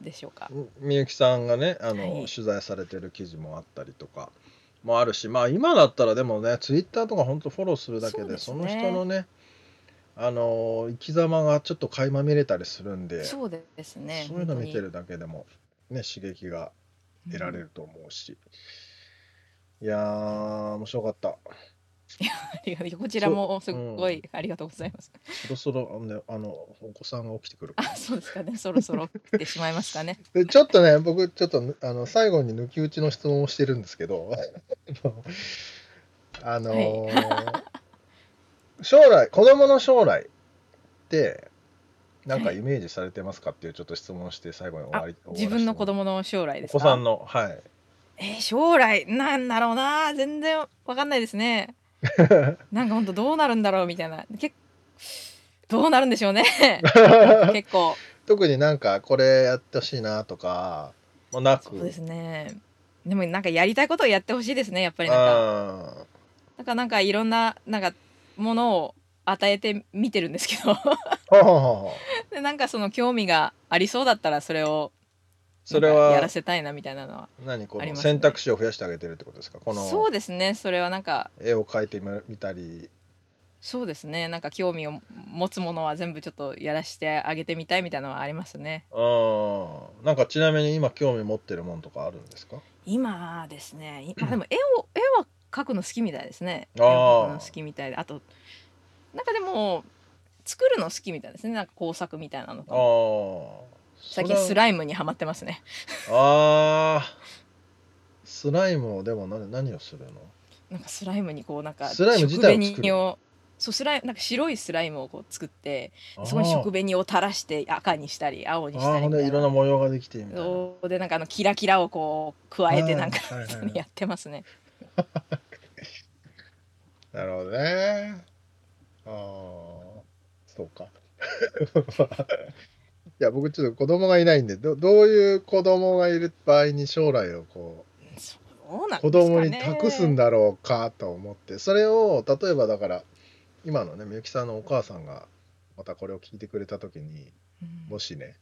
でしょうか、みゆきさんがねあの、はい。取材されてる記事もあったりとかもあるしまあ今だったらでもねツイッターとか本当フォローするだけでその人のねあの生き様がちょっと垣間見れたりするんでそうですねそういうの見て本るだけでもね刺激が得られると思うし、いやー面白かったこちらもすごいありがとうございます。そろそろ、ね、あのお子さんが起きてくるあ、そうですかね。そろそろ来てしまいますかね。*laughs* でちょっとね僕ちょっとあの最後に抜き打ちの質問をしてるんですけど *laughs* あのー将来子供の将来ってなんかイメージされてますかっていうちょっと質問をして最後に終わり自分の子供の将来ですか？お子さんのはいえー将来なんだろうな。全然わかんないですね。*laughs* なんか本当どうなるんだろうみたいな。結どうなるんでしょうね。*laughs* 結構特になんかこれやってほしいなとかもなくそうですね。でもなんかやりたいことをやってほしいですね。やっぱりなんか。あなんかなんかいろんななんかものを与えて見てるんですけどでなんかその興味がありそうだったらそれをそれなんかやらはせたいなみたいなのは何この選択肢を増やしてあげてるってことですか？こそうのですね。それはなんか絵を描いてみたり。そうですね。なんか興味を持つものは全部ちょっとやらしてあげてみたいみたいなのはありますね。あー。なんかちなみに今興味持ってるもんとかあるんですか？今ですね。*clears throat* 今でも絵を絵は描くの好きみたいですね。絵を描くの好きみたいで。あとなんかでも作るの好きみたいですね。なんか工作みたいなのああ最近スライムにはまってますね。あー。スライムをでも何何をするの？なんかスライムにこうなんかスライム自体を作る食紅をそうスライムなんか白いスライムをこう作ってそこに食紅を垂らして赤にしたり青にしたりみたいな。ろんな模様ができてみたいな。そう。でなんかあのキラキラをこう加えてなんかはいはいはい。やってますね。*laughs* なるほどね。ああそうかいや僕ちょっと子供がいないんでどどういう子供がいる場合に将来をこうそうなんですかね。子供に託すんだろうかと思ってそれを例えばだから今のねみゆきさんのお母さんがまたこれを聞いてくれた時にうん。もしね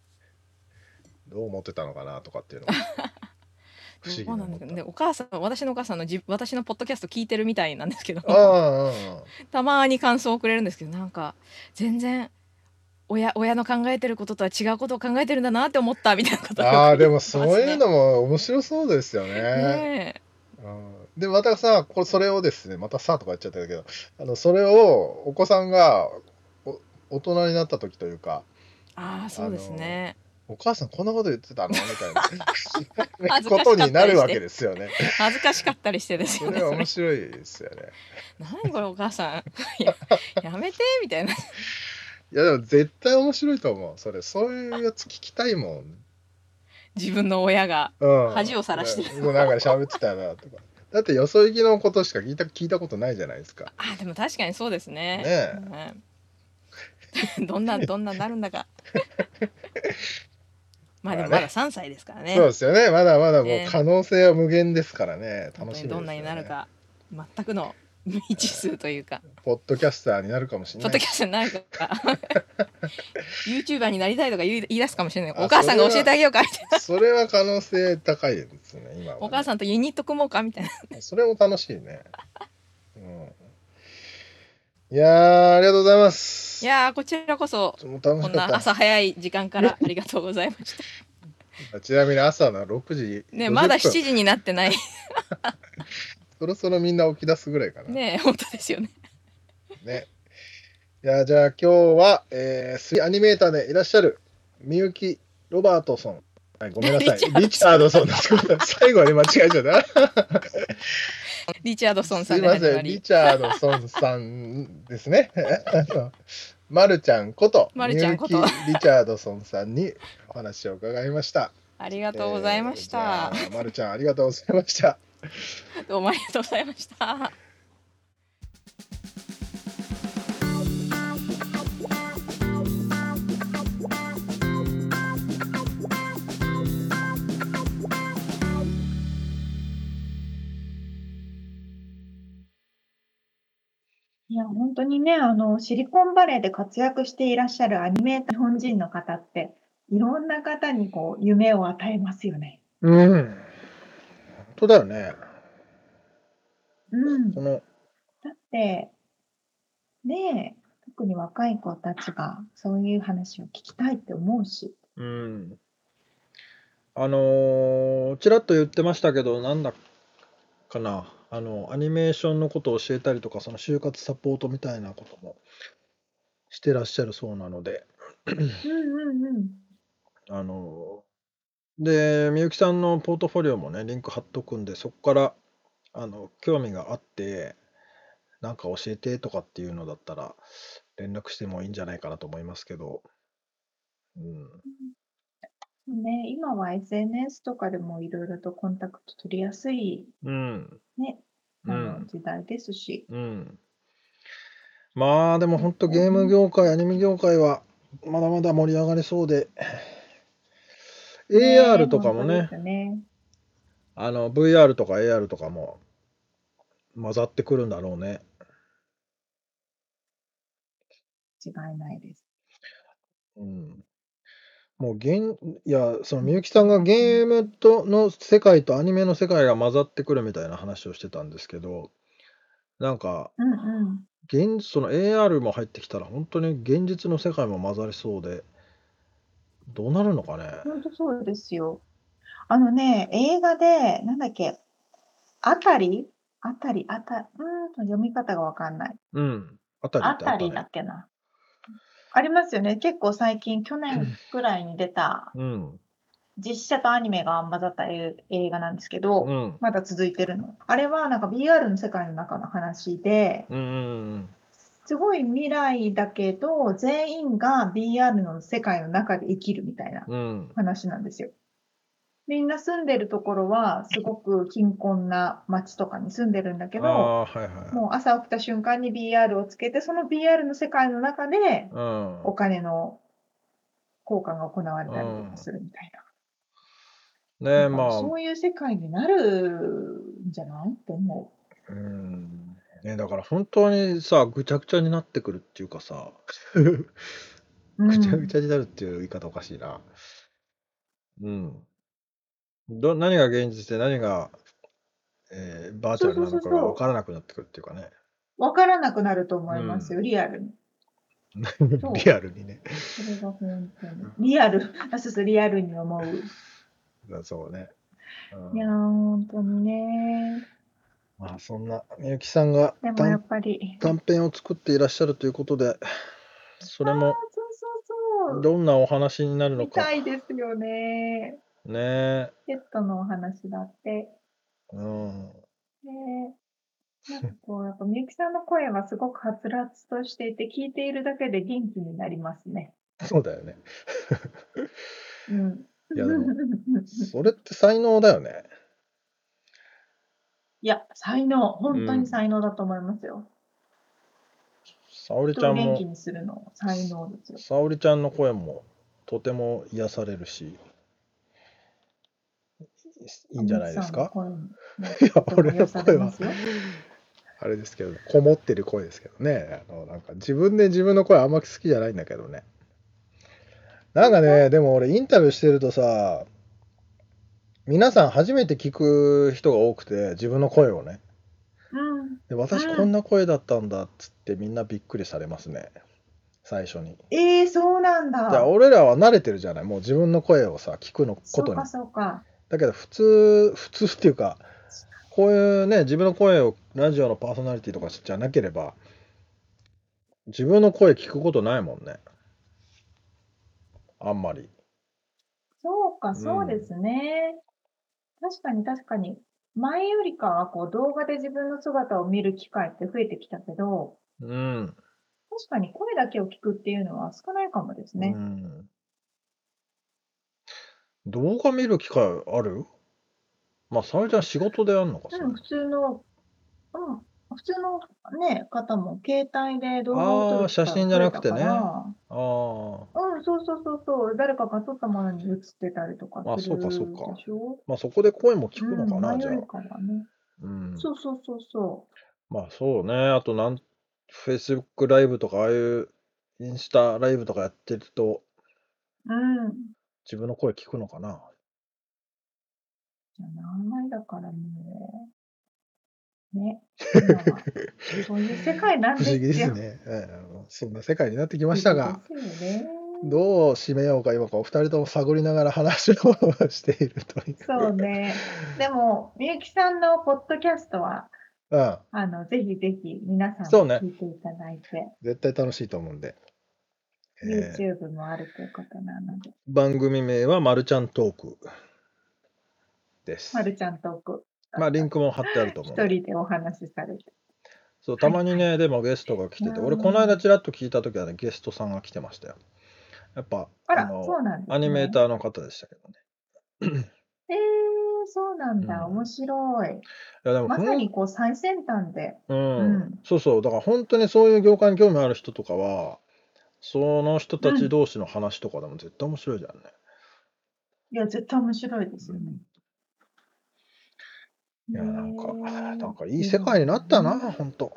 どう思ってたのかなとかっていうのが *laughs* 不思議なですけどでお母さん私のお母さんのじ私のポッドキャスト聞いてるみたいなんですけど。*laughs* たまに感想をくれるんですけどなんか全然親親の考えてることとは違うことを考えてるんだなって思ったみたいなことああでもそういうのも面白そうですよね。ねえうんでまたさこれそれをですねまたさとか言っちゃったけどあのそれをお子さんがお大人になった時というかああそうですね。お母さんこんなこと言ってたの？みたいな *laughs* ことになるわけですよね。恥ずかしかったりしてですよね。それはそれ面白いですよね。何これお母さんややめてみたいな。いやでも絶対面白いと思う。それそういうやつ聞きたいもん。自分の親がうん、恥をさらしてるもうなんか喋ってたなとか。だってよそ行きのことしか聞いた聞いたことないじゃないですか。あでも確かにそうですね。ねうん *laughs* どんなどんななるんだか。*laughs* まあでもまだ3歳ですからね。そうですよね。まだまだもうね可能性は無限ですからね。楽しみです、ね。どんなになるか全くの未知数というか、ポッドキャスターになるかもしれない。ポッドキャストになるか *laughs* YouTuber になりたいとか言い言い出すかもしれない。あお母さんが教えてあげようかみたいな。それは可能性高いですね。今は、ね。お母さんとユニット組もうかみたいな。それも楽しいね。うん。いやーありがとうございます。いやーこちらこそもう楽こんな。朝早い時間からありがとうございました。*laughs* ちなみに朝の6時。ねまだ50 7分時になってない。そろそろみんな起き出すぐらいかな。ね。ね本当ですよね。いやじゃあ今日は、えー、3アニメーターでいらっしゃるみゆきロバートソン。はい、ごめんなさい。リリチャードソンです。最後に間違えちゃった。*laughs* リチャードソンさんすいません、リ。チャードソンさんですね。*laughs* まるちゃんこと、まるちゃんことみゆきリチャードソンさんにお話を伺いました。ありがとうございました。えーまるちゃん、ありがとうございました。*laughs* どうもありがとうございました。いや、本当にね、あの、シリコンバレーで活躍していらっしゃるアニメーター日本人の方って、いろんな方にこう、夢を与えますよね。うん。本当だよね。うん。その、だって、ねえ、特に若い子たちがそういう話を聞きたいって思うし。うん。あのーちらっと言ってましたけど、なんだかな。あのアニメーションのことを教えたりとかその就活サポートみたいなこともしてらっしゃるそうなのでうんうんうん。あのでみゆきさんのポートフォリオもねリンク貼っとくんでそこからあの興味があってなんか教えてとかっていうのだったら連絡してもいいんじゃないかなと思いますけど、うん、ね、今は SNS とかでもいろいろとコンタクト取りやすいうん、ね、時代ですし。うん。まあでも本当ゲーム業界、アニメ業界はまだまだ盛り上がりそうで、ね AR とかもね、すね。あの VR とか AR とかも混ざってくるんだろうね。違いないです。うん。もう現、いや、そのみゆきさんがゲームとの世界とアニメの世界が混ざってくるみたいな話をしてたんですけど、なんか、うんうん。現その AR も入ってきたら本当に現実の世界も混ざりそうで、どうなるのかね？本当そうですよ。あのね、映画で、なんだっけ、あたり？あたり、あた、うーんと読み方がわかんない。うん。あたりあたたりだね。っけな。ありますよね。結構最近、去年くらいに出たうん。実写とアニメが混ざった映映画なんですけど、うん。まだ続いてるの。あれはなんか VR の世界の中の話で、うんうんすごい未来だけど、全員が VR の世界の中で生きるみたいなうん。うん。話なんですよ。みんな住んでるところは、すごく貧困な街とかに住んでるんだけど、はいはい。もう朝起きた瞬間に BR をつけて、その BR の世界の中でうん。お金の交換が行われたりとかするみたいな。ねえ、なんかまあ、そういう世界になるんじゃない？って思うん。ね、だから本当にさ、ぐちゃぐちゃになってくるっていうかさ、う。ぐちゃぐゃ。ちゃになるっていう言い方おかしいな。うん。ど、何が現実で何が、えーバーチャルなのかが分からなくなってくるっていうかね。わからなくなると思いますよ、リアルに。*laughs* リアルにね。それが本当に。リアル、あ、そうそう、リアルに思う。だ *laughs* そうね。うんいやー、本当にね。まあそんなみゆきさんがでもや短っぱり。短編を作っていらっしゃるということで、それあーもそうそうそう。どんなお話になるのか。見たいですよね。ねペットのお話だって。え。うん。ねなんかこう、やっぱみゆきさんの声はすごくはつらつとしていて、聞いているだけで元気になりますね。そうだよね。うん。*laughs* いやでもそれって才能だよね。いや、才能、本当うんに才能だと思いますよ。沙織ち人を元ゃんも気にするの、才能ですよ。沙織ちゃんの声もとても癒されるし、いいんじゃないですか？みいゆきさんの声も *laughs* や、俺の声はとても癒されますよあれですけど、こもってる声ですけどね。あのなんか自分で自分の声あんま好きじゃないんだけどね。なんかね、でも俺インタビューしてるとさ、皆さん初めて聞く人が多くて、自分の声をね。うん。で私うんこんな声だったんだっつってみんなびっくりされますね。最初に。えー、そうなんじゃあだ。俺らは慣れてるじゃない？もう自分の声をさ、聞くのことにそうか、。そうか。だけど普通、普通っていうか、こういうね、自分の声をラジオのパーソナリティとかじゃなければ、自分の声聞くことないもんね。あんまり。そうか、そうですね。確かに確かに。前よりかはこう動画で自分の姿を見る機会って増えてきたけど、うん。確かに声だけを聞くっていうのは少ないかもですうね。ん。動画見る機会ある？まあ、沙織ちゃん仕事であんのか、それうん、普通の、うん、普通のね、方も携帯で動画を撮るあー写真じゃなくてねああ。らうん、そうそうそうそう、誰かが撮ったものに映ってたりとかあするそうかそうかでしょ？まあ、そこで声も聞くのかうん、な、じゃあ前より。かはね。うん。そうそうそうそまあそうね。あとなん、Facebook ライブとか、ああいうインスタライブとかやってると、う。うん。自分の声聞くのかな。じゃないだからもう、ね、*laughs* 今はそういう世界なん不ですよ。思議ですね。ええそんな世界になってきましたが、不思議ですよね。どう締めようか今かお二人とも探りながら話をしているという。そうね。でも、みゆきさんのポッドキャストは、うん。あの、ぜひぜひ皆さんそうねも聞いていただいて、絶対楽しいと思うんで。えー YouTube もあるということなので、番組名はまるちゃんトークです。まるちゃんトーク。まあリンクも貼ってあると思う一。人でお話しされて。そう、たまにね、でもゲストが来てて、うん俺この間ちらっと聞いた時はね、ゲストさんが来てましたよ。やっぱ、あら、のそうなんです、ね。アニメーターの方でしたけどね。えー、そうなんだ、うん面白い。いやでもまさにこう最先端で。うん、うんそうそう、だから本当にそういう業界に興味ある人とかは、その人たち同士の話とかでも絶対面白いじゃんね。いや、絶対面白いですよね。いや、なんか、なんかいい世界になったな、本当。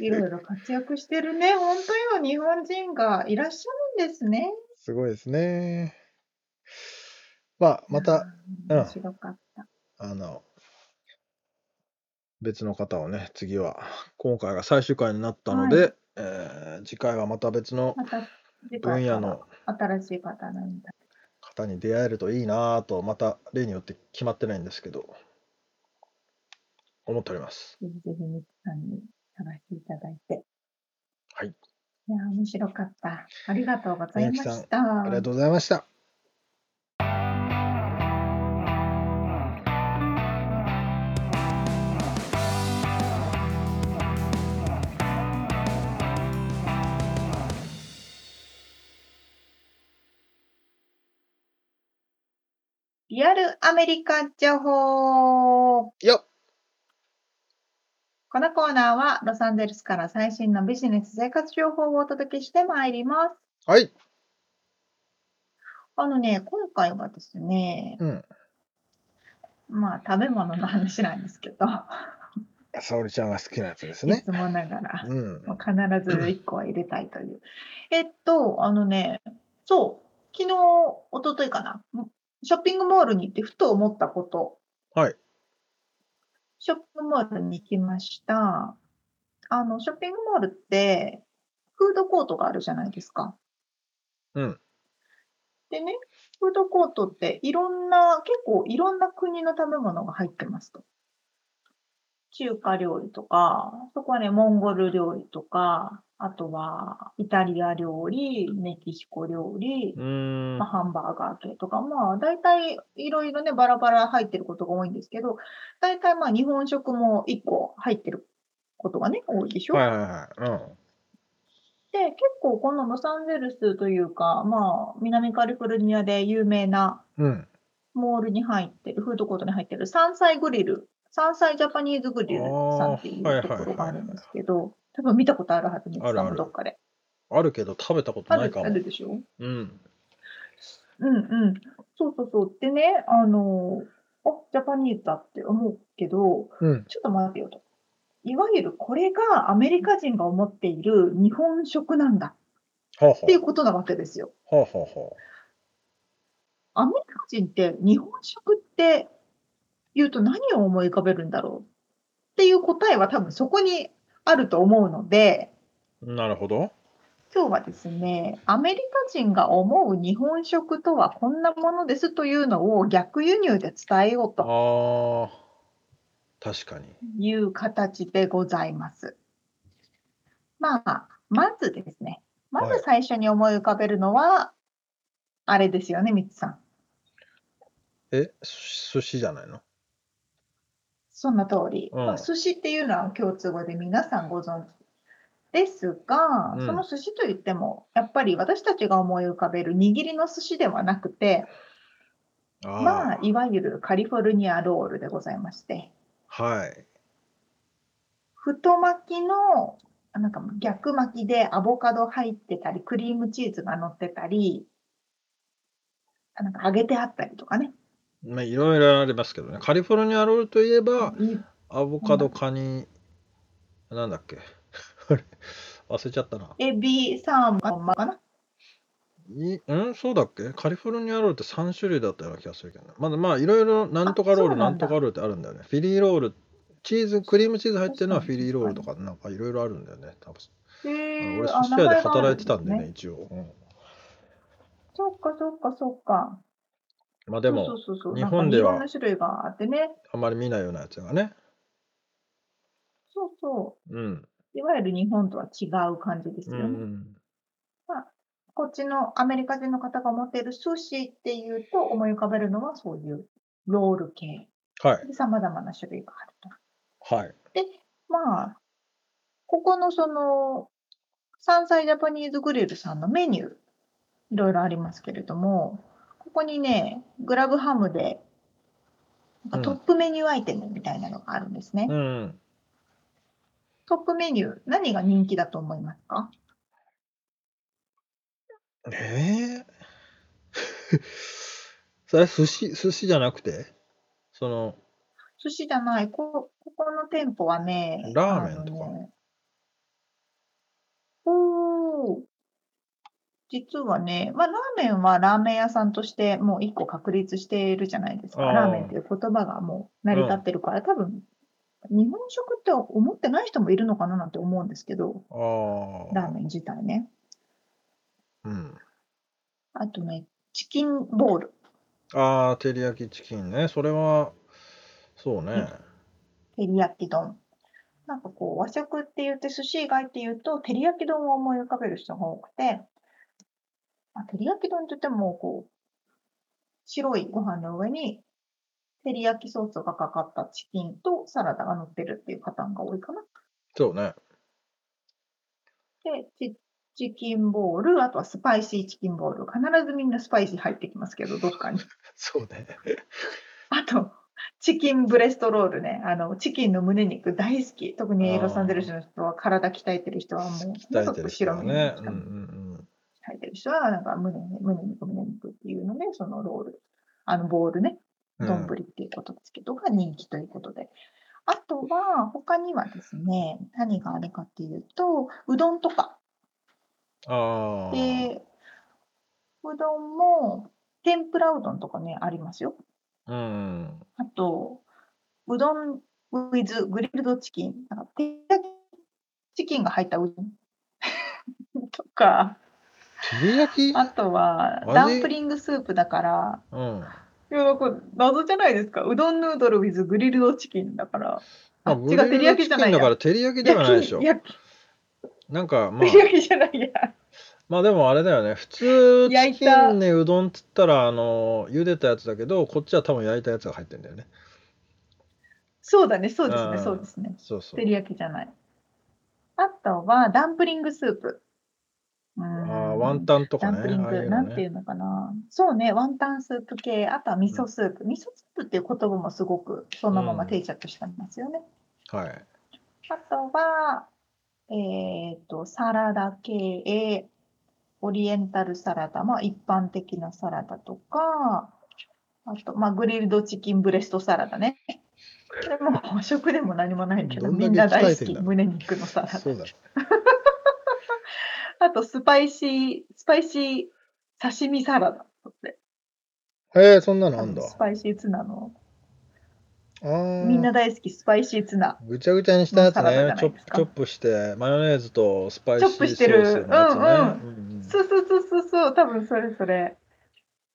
いろいろ活躍してるね。本当よ、日本人がいらっしゃるんですね。すごいですね。まあ、また、面白かった。あの、別の方をね、次は、今回が最終回になったので、はえー次回はまた別の分野の新しい方なんだ。方に出会えるといいなぁと、また例によって決まってないんですけど、思っております。ぜひぜひミツさんに探していただいて。はい。いや、面白かった。ありがとうございました。ありがとうございました。リアルアメリカ情報。よっこのコーナーはロサンゼルスから最新のビジネス生活情報をお届けしてまいります。はい。あのね、今回はですね、うん。まあ食べ物の話なんですけど、沙織ちゃんが好きなやつですいね。つもながら、うん。まあ必ず1個は入れたいという。えっと、あのね、そう、昨日、一昨日かな、ショッピングモールに行ってふと思ったこと。はい。ショッピングモールに行きました。あの、ショッピングモールって、フードコートがあるじゃないですか。うん。でね、フードコートっていろんな、結構いろんな国の食べ物が入ってますと。中華料理とか、そこはね、モンゴル料理とか、あとはイタリア料理、メキシコ料理まあ、。ハンバーガー系とか、まあ、大体いろいろね、バラバラ入ってることが多いんですけど、大体まあ、日本食も1個入ってることがね、多いでしょ？はいはいはい。うん。で、結構このロサンゼルスというか、まあ、南カリフォルニアで有名なうん。モールに入ってる、フードコートに入ってる山菜グリル、山菜ジャパニーズグリルさんっていうところがあるんですけど、多分見たことあるはず、ミツさどっかで。あるけど食べたことないかも。あるでしょ？うん。うんうん。そうそうそう。でね、あの、あ、ジャパニーズだって思うけど、うん。ちょっと待ってよと。いわゆるこれがアメリカ人が思っている日本食なんだはあ、はっていうことなわけですよ。あ、はあ、はあ、はアメリカ人って日本食って言うと何を思い浮かべるんだろう？っていう答えは多分そこにあると思うので、あ。なるほど。今日はですね、アメリカ人が思う日本食とはこんなものですというのを逆輸入で伝えようとああ。確かに。いう形でございます。まあ、まずですね、まはいず最初に思い浮かべるのは、あれですよね、みつさん。え、寿司じゃないの？そんな通り。うんまあ、寿司っていうのは共通語で皆さんご存知ですが、うんその寿司といっても、やっぱり私たちが思い浮かべる握りの寿司ではなくて、あまあ、いわゆるカリフォルニアロールでございまして、はい。太巻きの、あなんか逆巻きでアボカド入ってたり、クリームチーズが乗ってたり、あなんか揚げてあったりとかね。まあ、いろいろありますけどね。カリフォルニアロールといえば、いアボカド、カニ、なんだっけ？*laughs* あれ忘れちゃったな。エビ、サーモンかな？いうん？そうだっけ？カリフォルニアロールって3種類だったような気がするけどね。まだまあいろいろなんとかロールなんんとかロールってあるんだよね。フィリーロール、チーズ、クリームチーズ入ってるのはフィリーロールとかなんかいろいろあるんだよね。多分俺寿司屋で働いてたんでね、一応。うんそっかそっかそっか。まあでもそうそうそうそう日本ではなんかいろんな種類があってね。あまり見ないようなやつがね。ど、うん。いわゆる日本とは違う感じですうよね。ん。こっちのアメリカ人の方が持っている寿司っていうと思い浮かべるのはそういうロール系はい。で様々な種類があると。はい。まあ、ここのその、山菜ジャパニーズグリルさんのメニュー、いろいろありますけれども、ここにね、グラブハムで、トップメニューアイテムみたいなのがあるんですね。うん。トップメニュー、何が人気だと思いますか？ええ *laughs* それ寿司、寿司じゃなくて？その、寿司じゃない、こここの店舗はね、ラーメンとか？ね。おー実はね、まあ、ラーメンはラーメン屋さんとしてもう一個確立しているじゃないですか。ラーメンっていう言葉がもう成り立ってるから、多分、日本食って思ってない人もいるのかななんて思うんですけど、ああ。ラーメン自体ね。うん。あとね、チキンボール。ああ、照り焼きチキンね。それは、そうね。照り焼き丼。なんかこう、和食って言って、寿司以外って言うと、照り焼き丼を思い浮かべる人が多くて、まあ、照り焼き丼って言っても、こう、白いご飯の上に、照り焼きソースがかかったチキンとサラダが乗ってるっていうパターンが多いかな。そうね。で、チチキンボール、あとはスパイシーチキンボール。必ずみんなスパイシー入ってきますけど、どっかに。*laughs* そうね。あと、チキンブレストロールね。あの、チキンの胸肉大好き。特にロサンゼルスの人は体鍛えてる人はもう、鍛えてる人はね。うんう白身ん鍛えてる人は、なんか胸ね、胸肉、胸肉っていうので、そのロール、あのボールね、うん。丼っていうことですけど、が人気ということで。あとは、他にはですね、何があるかっていうと、うどんとか。ああ。で、うどんも、天ぷらうどんとかね、ありますよ。うん。あと、うどん with グリルドチキン。なんか、チキンが入ったうどん *laughs* とか、照り焼き？あとは、味ダンプリングスープだから、うん。いや、これ謎じゃないですか。うどんヌードル with グリルドチキンだから。まあ、あ違う、照り焼きじゃないや。だから照り焼きではないでしょ。なんかまあ照り焼きじゃないや。まあでもあれだよね普通チキ焼いたンねうどんっつったらあの茹でたやつだけどこっちは多分焼いたやつが入ってんだよねそうだね、そうですね、うんそうですね。そうそう照り焼きじゃない。あとは、ダンプリングスープ。うーワンタンとかねダンプリング、ねなんていうのかな。そうね、ワンタンスープ系、あとは味噌スープ。味噌スープっていう言葉もすごくそのまま定着してますよね。はいあとは、えっ、と、サラダ系、オリエンタルサラダ、まあ一般的なサラダとか、あと、まあ grilled chicken breast salad ね。これも和食でも何もないけど、みんな大好き、胸肉のサラダ。そうだ *laughs* あと、スパイシー、スパイシー刺身サラダって。へえそんなのあんだスパイシーツナの、あーみんな大好きスパイシーツナ。ぐちゃぐちゃにしたやつのサラダじゃねチョップないですかチョップしてマヨネーズとスパイシーチョップしてるのやつねうんうんうんそうそうそうそうそう、多分それそれ。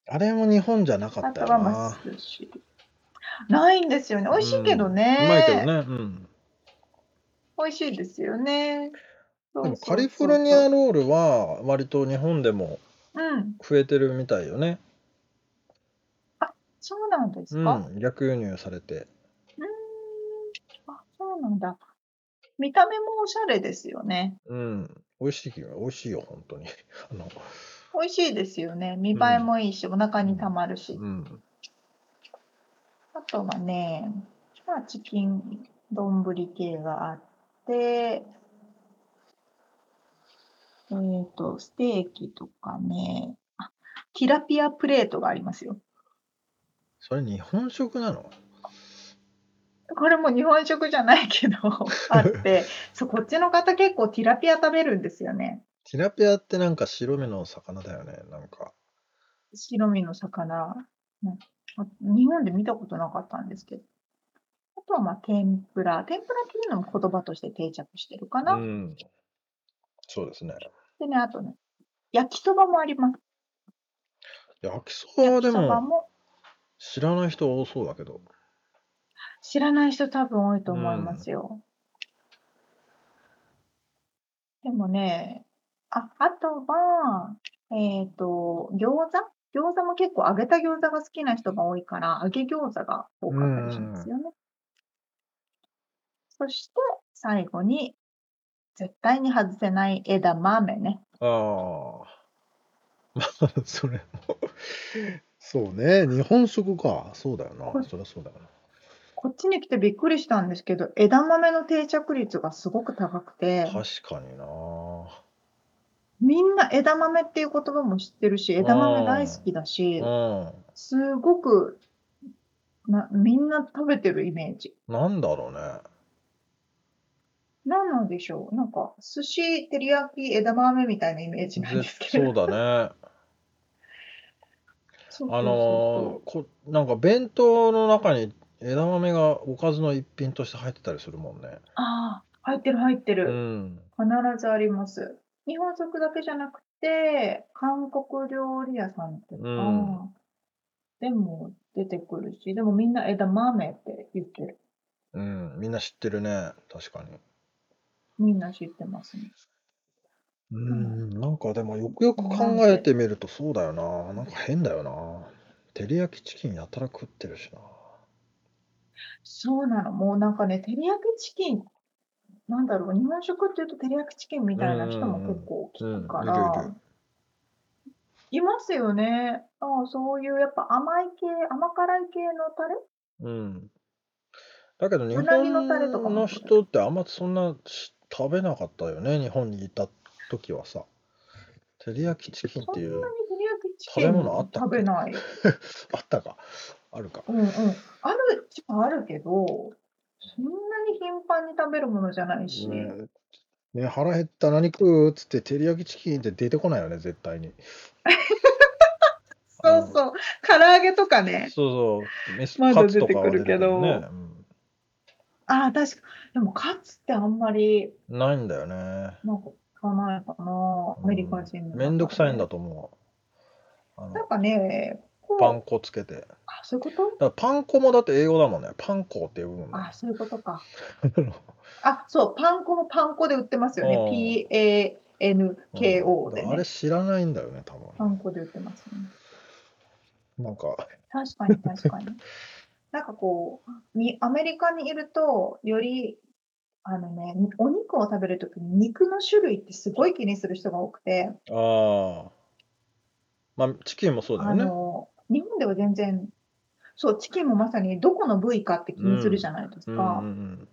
あれも日本じゃなかあったよとはまあな寿司。ないんですよね。美味しいけどね。うんうまいけどねうん美味しいですよね。でもカリフォルニアロールは割と日本でもうん、増えてるみたいよね。そうなんですうか。ん、逆輸入されて。うーん。あ、そうなんだ。見た目もおしゃれですよね。うん、美味しいよ、美味しいよ、本当に。*laughs* あの、美味しいですよね。見栄えもいいし、お腹にたまるし。うん、あとはね、まあ、チキン丼系があって、えっ、と、ステーキとかね、あ、ティラピアプレートがありますよ。それ日本食なの？これも日本食じゃないけど、*laughs* あって、そう、こっちの方結構ティラピア食べるんですよね。ティラピアってなんか白身の魚だよね、なんか。白身の魚。うんあ日本で見たことなかったんですけど。あとはまあ天ぷら。天ぷらっていうのも言葉として定着してるかな。うん。そうですね。でね、あとね、焼きそばもあります。焼きそばはでもばも知らない人多そうだけど。知らない人多分多いと思いますよ。でもね、あ、あとは、えっと、餃子？餃子も結構揚げた餃子が好きな人が多いから、揚げ餃子が多かったりしますよね。そして、最後に、絶対に外せない枝豆ね。ああ。まあ、それも。そうね。日本食か。そうだよな。そりゃそうだよな。こっちに来てびっくりしたんですけど、枝豆の定着率がすごく高くて、確かにな。みんな枝豆っていう言葉も知ってるし、枝豆大好きだし、うすごくな、みんな食べてるイメージ。ん。なんだろうね。何なんでしょう？なんか、寿司、照り焼き、枝豆みたいなイメージなんですけど。ぜそうだね。あのーこなんか弁当の中に枝豆がおかずの一品として入ってたりするもんね。ああ、入ってる入ってうる。ん。必ずあります。日本食だけじゃなくて、韓国料理屋さんとか、うんでも出てくるし、でもみんな枝豆って言ってる。うん。みんな知ってるね。確かに。みんな知ってますね。うん。なんかでもよくよく考えてみるとそうだよな。なんか変だよな。照り焼きチキンやたら食ってるしな。そうなの。もうなんかね、照り焼きチキン、なんだろう、日本食って言うと照り焼きチキンみたいな人も結構聞くかうんら、いるいるいますよね。そういうやっぱ甘い系、甘辛い系のタレ？うん。だけど日うなぎのタレとか本もの人ってあんまそんなし食べなかったよね。日本にいた時はさ。照り焼きチキンっていう食べ物あった食べない。*laughs* あったか。あるか。うんうん。あるっちゃあるけど、そんなに頻繁に食べるものじゃないし。ねね腹減った何食うっつって照り焼きチキンって出てこないよね絶対に *laughs* そうそう。唐揚げとかね。そうそうメスまだカツとかは出てくるけど出てくるね、ああ、確か。でもカツってあんまり、うんないんだよねなんか聞かないかな。アメリカ人のめんどくさいんだと思うあのなんかね、こうパン粉つけてあ、そういうこと？らパン粉もだって英語だもんねパン粉って呼ぶもんねあ、そういうことか。*laughs* あ、そう、パン粉もパン粉で売ってますよね。うん P-A-N-K-O であれね。知らないんだよね多パン粉で売ってますね。分なんか確かに確かに。*laughs* なんかこう、に、アメリカにいると、より、あのね、お肉を食べるときに肉の種類ってすごい気にする人が多くて、ああまあチキンもそうだあよね。の、日本では全然、そう、チキンもまさにどこの部位かって気にするじゃないですうんか。うん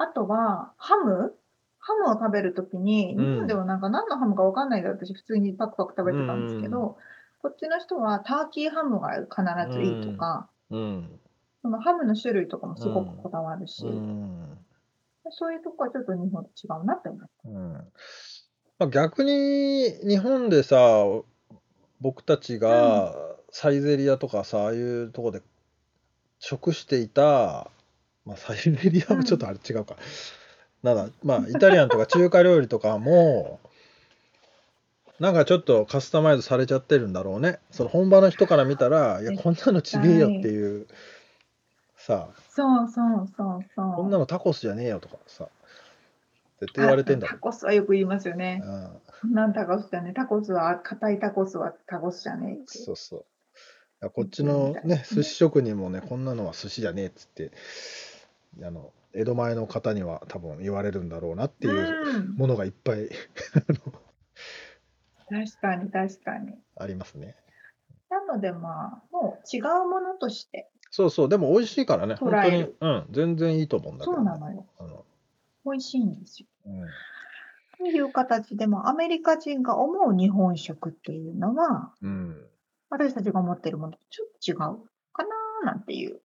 あとは、ハム？ハムを食べるときに、うん日本ではなんか何のハムかわかんないで私普通にパクパク食べてたんですけど、うん。こっちの人はターキーハムが必ずいいとか、うん。うんそのハムの種類とかもすごくこだわるし、うん。そういうとこはちょっと日本と違うなって思う。うん。まあ、逆に日本でさ僕たちがサイゼリアとかさああいうとこで食していた、まあ、サイゼリアはちょっとあれ違うか、なんだまあイタリアンとか中華料理とかもなんかちょっとカスタマイズされちゃってるんだろうねその本場の人から見たらいやこんなのちげえよっていうさそうそうそうそう。こんなのタコスじゃねえよとかさ絶対言われてんだタコスはよく言いますよね。うんこんなんタコスじゃねえ。タコスは、硬いタコスはタコスじゃねえって。そうそう。いやこっちのね、寿司職人もね、こんなのは寿司じゃねえっつって、あの、江戸前の方には多分言われるんだろうなっていううんものがいっぱい確かに確かに。ありますね。なのでまあ、もう違うものとして、そうそう、でも美味しいからね、本当にうん、全然いいと思うんだけど、ね。そうなのよ。あの美味しいんですよ。うんという形でも、アメリカ人が思う日本食っていうのは、うん、私たちが思ってるものとちょっと違うかななんていう、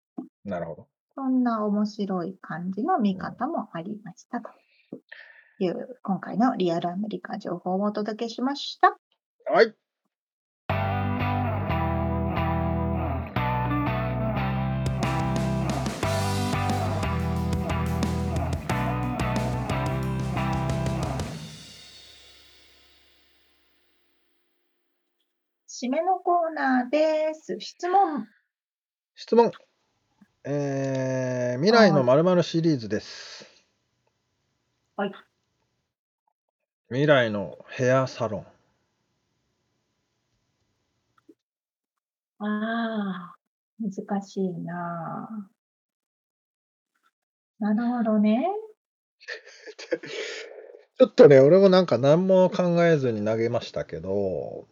なるほど。そんな面白い感じの見方もありましたという、今回のリアルアメリカ情報をお届けしました。はい。締めのコーナーです。質問。質問。えー、未来のまるシリーズです。はい。未来のヘアサロン。ああ、難しいなあ。なるほどね。*laughs* ちょっとね、俺もなんか何も考えずに投げましたけど、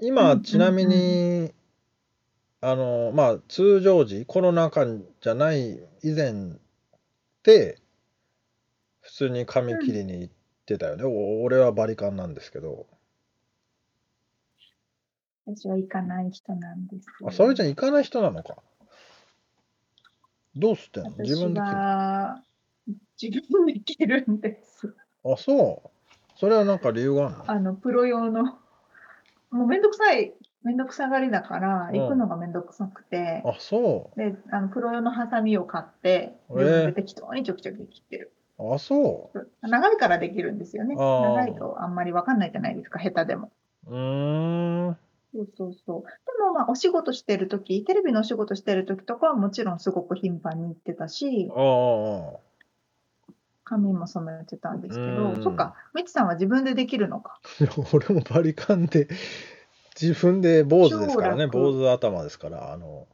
今、うんちなみ。に、あの、まあ、通常時、コロナ禍じゃない以前って、普通に髪うん。切りに行ってたよね。お俺はバリカンなんですけど。私は行かない人なんです。あ、それじゃ行かない人なのか。どうしてんの？自私分で切る？は自分で切るんです。あ、そう。それはなんか理由があるの？あの、プロ用の、もうめんどくさい、めんどくさがりだから、うん。行くのがめんどくさくて、あ、そで、あの、プロ用のハサミを買って、う。自分でえ適当にちょきちょき切ってる。ー、あ、そ長いからできるんですよね。う。長いあとあんまりわかんないじゃないですか、下手でも。あ、うーん。そうそうそう。でもまあ、お仕事してるとき、テレビのお仕事してるときとかはもちろんすごく頻繁に行ってたし、ああ、髪も染めてたんでうすけど、そっん。か、みちさんは自分でできるのか。い *laughs* や俺もバリカンで、自分で坊主です超からね、坊楽。主頭ですから、あの、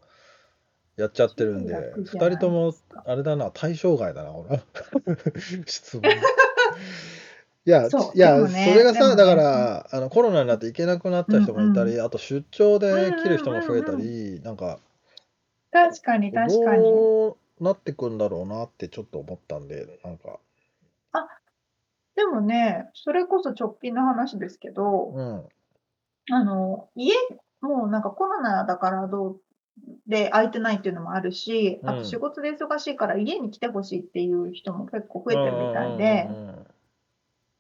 やっちゃってるん超で、二人とも。あれだな、対象外だな、ほら。*laughs* 質問。いや、いや、それね、がさ、だから、あの、コロナになって行けなくなっうん、た人もいたうん、り、あと出張うで切る人も増えたうん、うん。り、なんか、確かに、確かに。どうなってくんだろうなってちょっと思ったんで、なんか、あ、でもね、それこそ直近の話ですけど、うん、あの、家、もうなんかコロナだからどうで空いてないっていうのもあるし、うあと仕ん、事で忙しいから家に来てほしいっていう人も結構増えてるみたいん、で。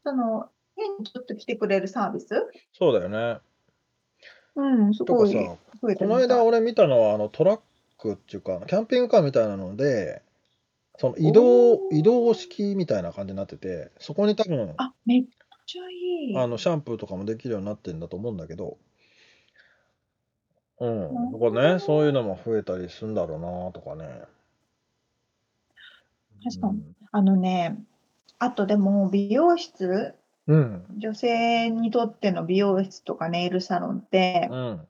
その、家にちょっと来てくれるサービス？そうだよね。うん、すごい増えこの間。俺見たのは、あの、トラックっていうか、キャンピングカーみたいなので、その移動、移動。式みたいな感じになってて、そこに多分、あ、めっちゃいい。あの、シャンプーとかもできるようになってるんだと思うんだけど、う。なんるだからね、そういうのね。も増えたりするんだろうなとかね。確かに。うん。あのね、あとでも美容室、うん。女性にとっての美容室とかネイルサロンって、うん。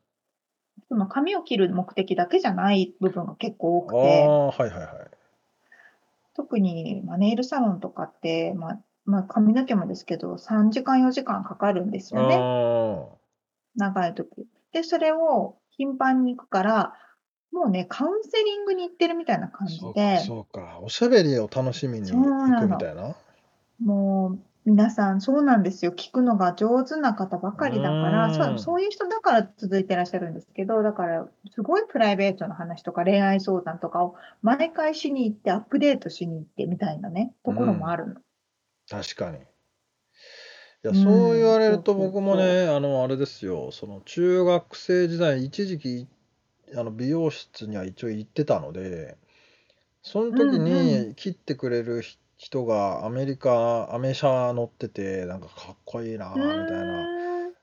その髪を切る目的だけじゃない部分が結構多あくて、あ、はいはいはい。特に、まあ、ネイルサロンとかって、まあ、まあ、髪の毛もですけど、3時間、4時間かかるんですよね。あ長い時。で、それを頻繁に行くから、もうね、カウンセリングに行ってるみたいな感あ、そうか、じで、そうか。おしゃべりを楽しみにそう行。くみたいな？もう、皆さん、そうなんですよ。聞くのが上手な方ばうかりだから、そう、ーん。そういう人だから続いてらっしゃるんですけど、だから、すごいプライベートの話とか恋愛相談とかを毎回しに行って、アップデートしに行ってみたいなね、うところもあん。るの。確かに。いや、うそう言わん、れると僕もね、あの、あれですよ、その中学生時代、一時期、あの美容室には一応行ってたので、その時んうん。に切ってくれるひ人がアメリカ、アメ車乗ってて、なんかかっこいいなみたいな、ーん。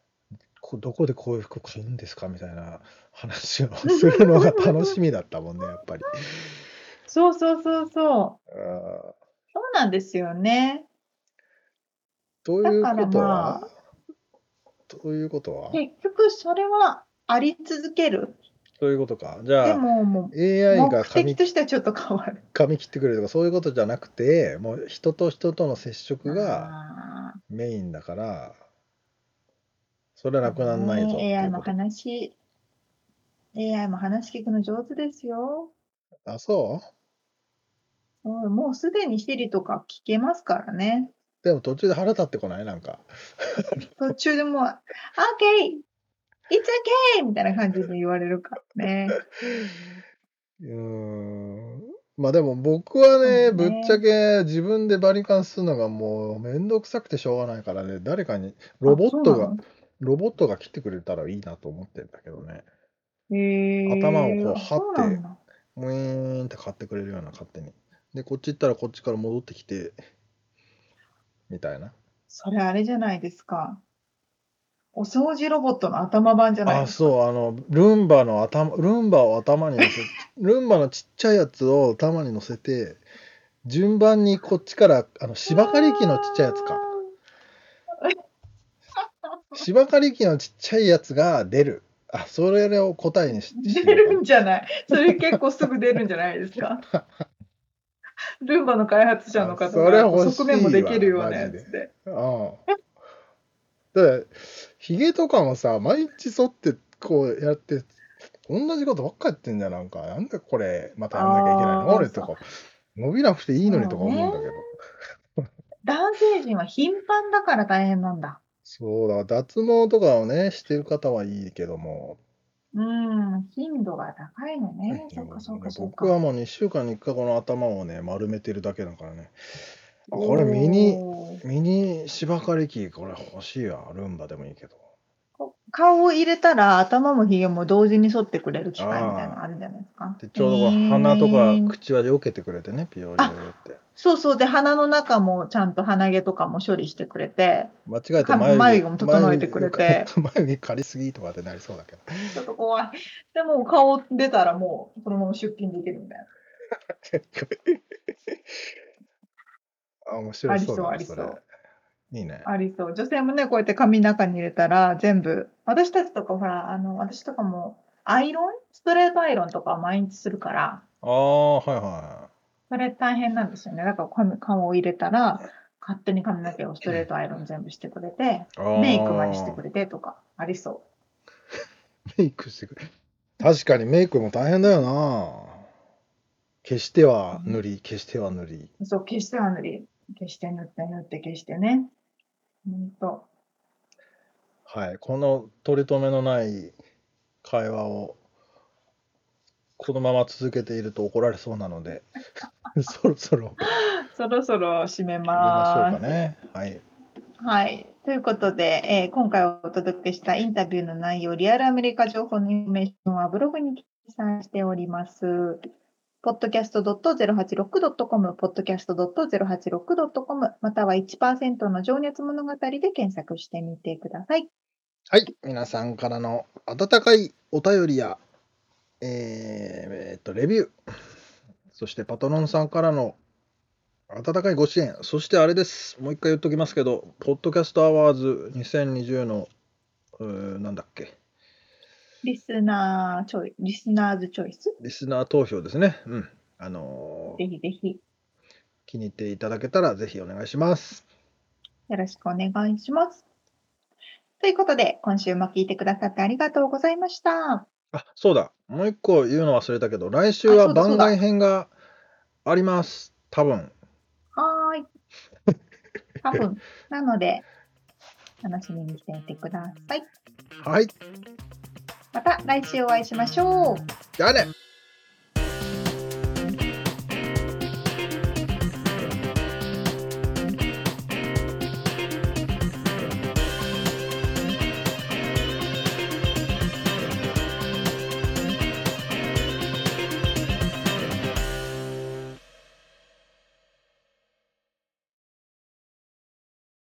こどこでこういう服買うんですかみたいな話をするのが楽しみだったもんね、やっぱり。そうそうそうそう。あーそうなんですよね。というだからことまは、あ、ということは、結局それはあり続ける。そういうことか？じでゃあ、も、もう AI が目的髪としてはちょっと変わる。髪切ってくれるとかそういうことじゃなくてもう人と人との接触があメインだからそれはあ、なくならないぞね、い AI も話、AI も話聞くの上手ですよ。あそもうもうすでに Siri とか聞けますからね。うでも途中で腹立ってこない？なんか途中でもう、OK! It's okay! みたいな感じで言われるからね。うーんまあでも僕はそうねぶっちゃね。け自分でバリカンするのがもうめんどくさくてしょうがないからね誰かにロあ、ボットがロボットが切ってくれたらいいなと思ってんだけどねへ頭をこうはって。ウィーンって買ってくれるような勝手にでこっち行ったらこっちから戻ってきてみたいなそれあれじゃないですか。お掃除ロボットの頭版じゃないあ、ですか。そう、あの、ルンバの頭、ルンバを頭に乗せ、*laughs* ルンバのちっちゃいやつを頭に乗せて、順番にこっちから、あの、芝刈り機のちっちゃいやつか。*laughs* 芝刈り機のちっちゃいやつが出る。あ、それを答えにしし出るんじゃないそれ結構すぐ出るんじゃないですか *laughs* ルンバの開発者の方あそれが欲しいわ側面もできるようなやつで。うん。で、ヒゲとかもさ、毎日剃ってこうやって、同じことばっかやってんじゃん、なんか。なんでこれ、またやんなきゃいけないの？俺とか。伸びなくていいのにとか思うんだけど。男性陣は頻繁だから大変なんだ。そうだ、脱毛とかをね、してる方はいいけども、うん、頻度が高いのね。そっかそっかそっか。僕はもう2週間に1回この頭をね、丸めてるだけだからね。あこれミニ、ミニ芝刈り機、これ欲しいわ。ルンバでもいいけど。こ顔を入れたら頭もひげも同時に剃ってくれる機械みたいなのあるんじゃないですか？でちょうど鼻とか口は避けてくれてね、ピヨリヨリって。そうそう。で、鼻の中もちゃんと鼻毛とかも処理してくれて、間違えてか眉毛も整えてくれて眉毛刈りすぎとかってなりそうだけど。ちょっと怖い。でも顔出たらもうそのまま出勤できるみたいな。*laughs* あ、*laughs* 面白そうだね、ありそうありそうれ。いいね。ありそう。女性もね、こうやって髪の中に入れたら全部、私たちとかほら、あの、私とかもアイロン？ストレートアイロンとか毎日するから、ああ、はいはそれ大変なんですよね。だから髪顔を入れたら、勝手に髪の毛をストレートアイロン全部してくれて、メイクまでしてくれてとか、ありそ *laughs* メイクしてくれ。確かにメイクも大変だよな。消しては塗り、消しては塗り。う。そう、消しては塗り、消して塗って塗って消してね。ほんと。はい。この取り留めのない会話をこのまま続けていると怒られそうなので、*laughs* そろそろそろそろ締めましょます。うかね。はい。はい。ということで、えー今回お届けしたインタビューの内容、リアルアメリカ情報のインフォメーションはブログに記載しております。podcast.086.com、podcast.086.com、または1%の情熱物語で検索してみてください。はい。皆さんからの温かいお便りや、えーえーっと、レビュー、そしてパトロンさんからの温かいご支援、そしてあれです。もう一回言っときますけど、ポッドキャストアワーズ2020の、うーなんだっけ、リスナーチョイ、リスナーズチョイス？リスナー投票ですね。うん。あのーぜひぜひ気に入っていただけたらぜひお願いします。よろしくお願いします。ということで、今週も聞いてくださってありがとうございました。あ、そうだ。もう一個言うの忘れたけど、来週あはそうだそうだ番外編があります。多分。はーい。*laughs* 多分。なので、楽しみにしていてください。はい。また来週お会いしましょう。じゃあね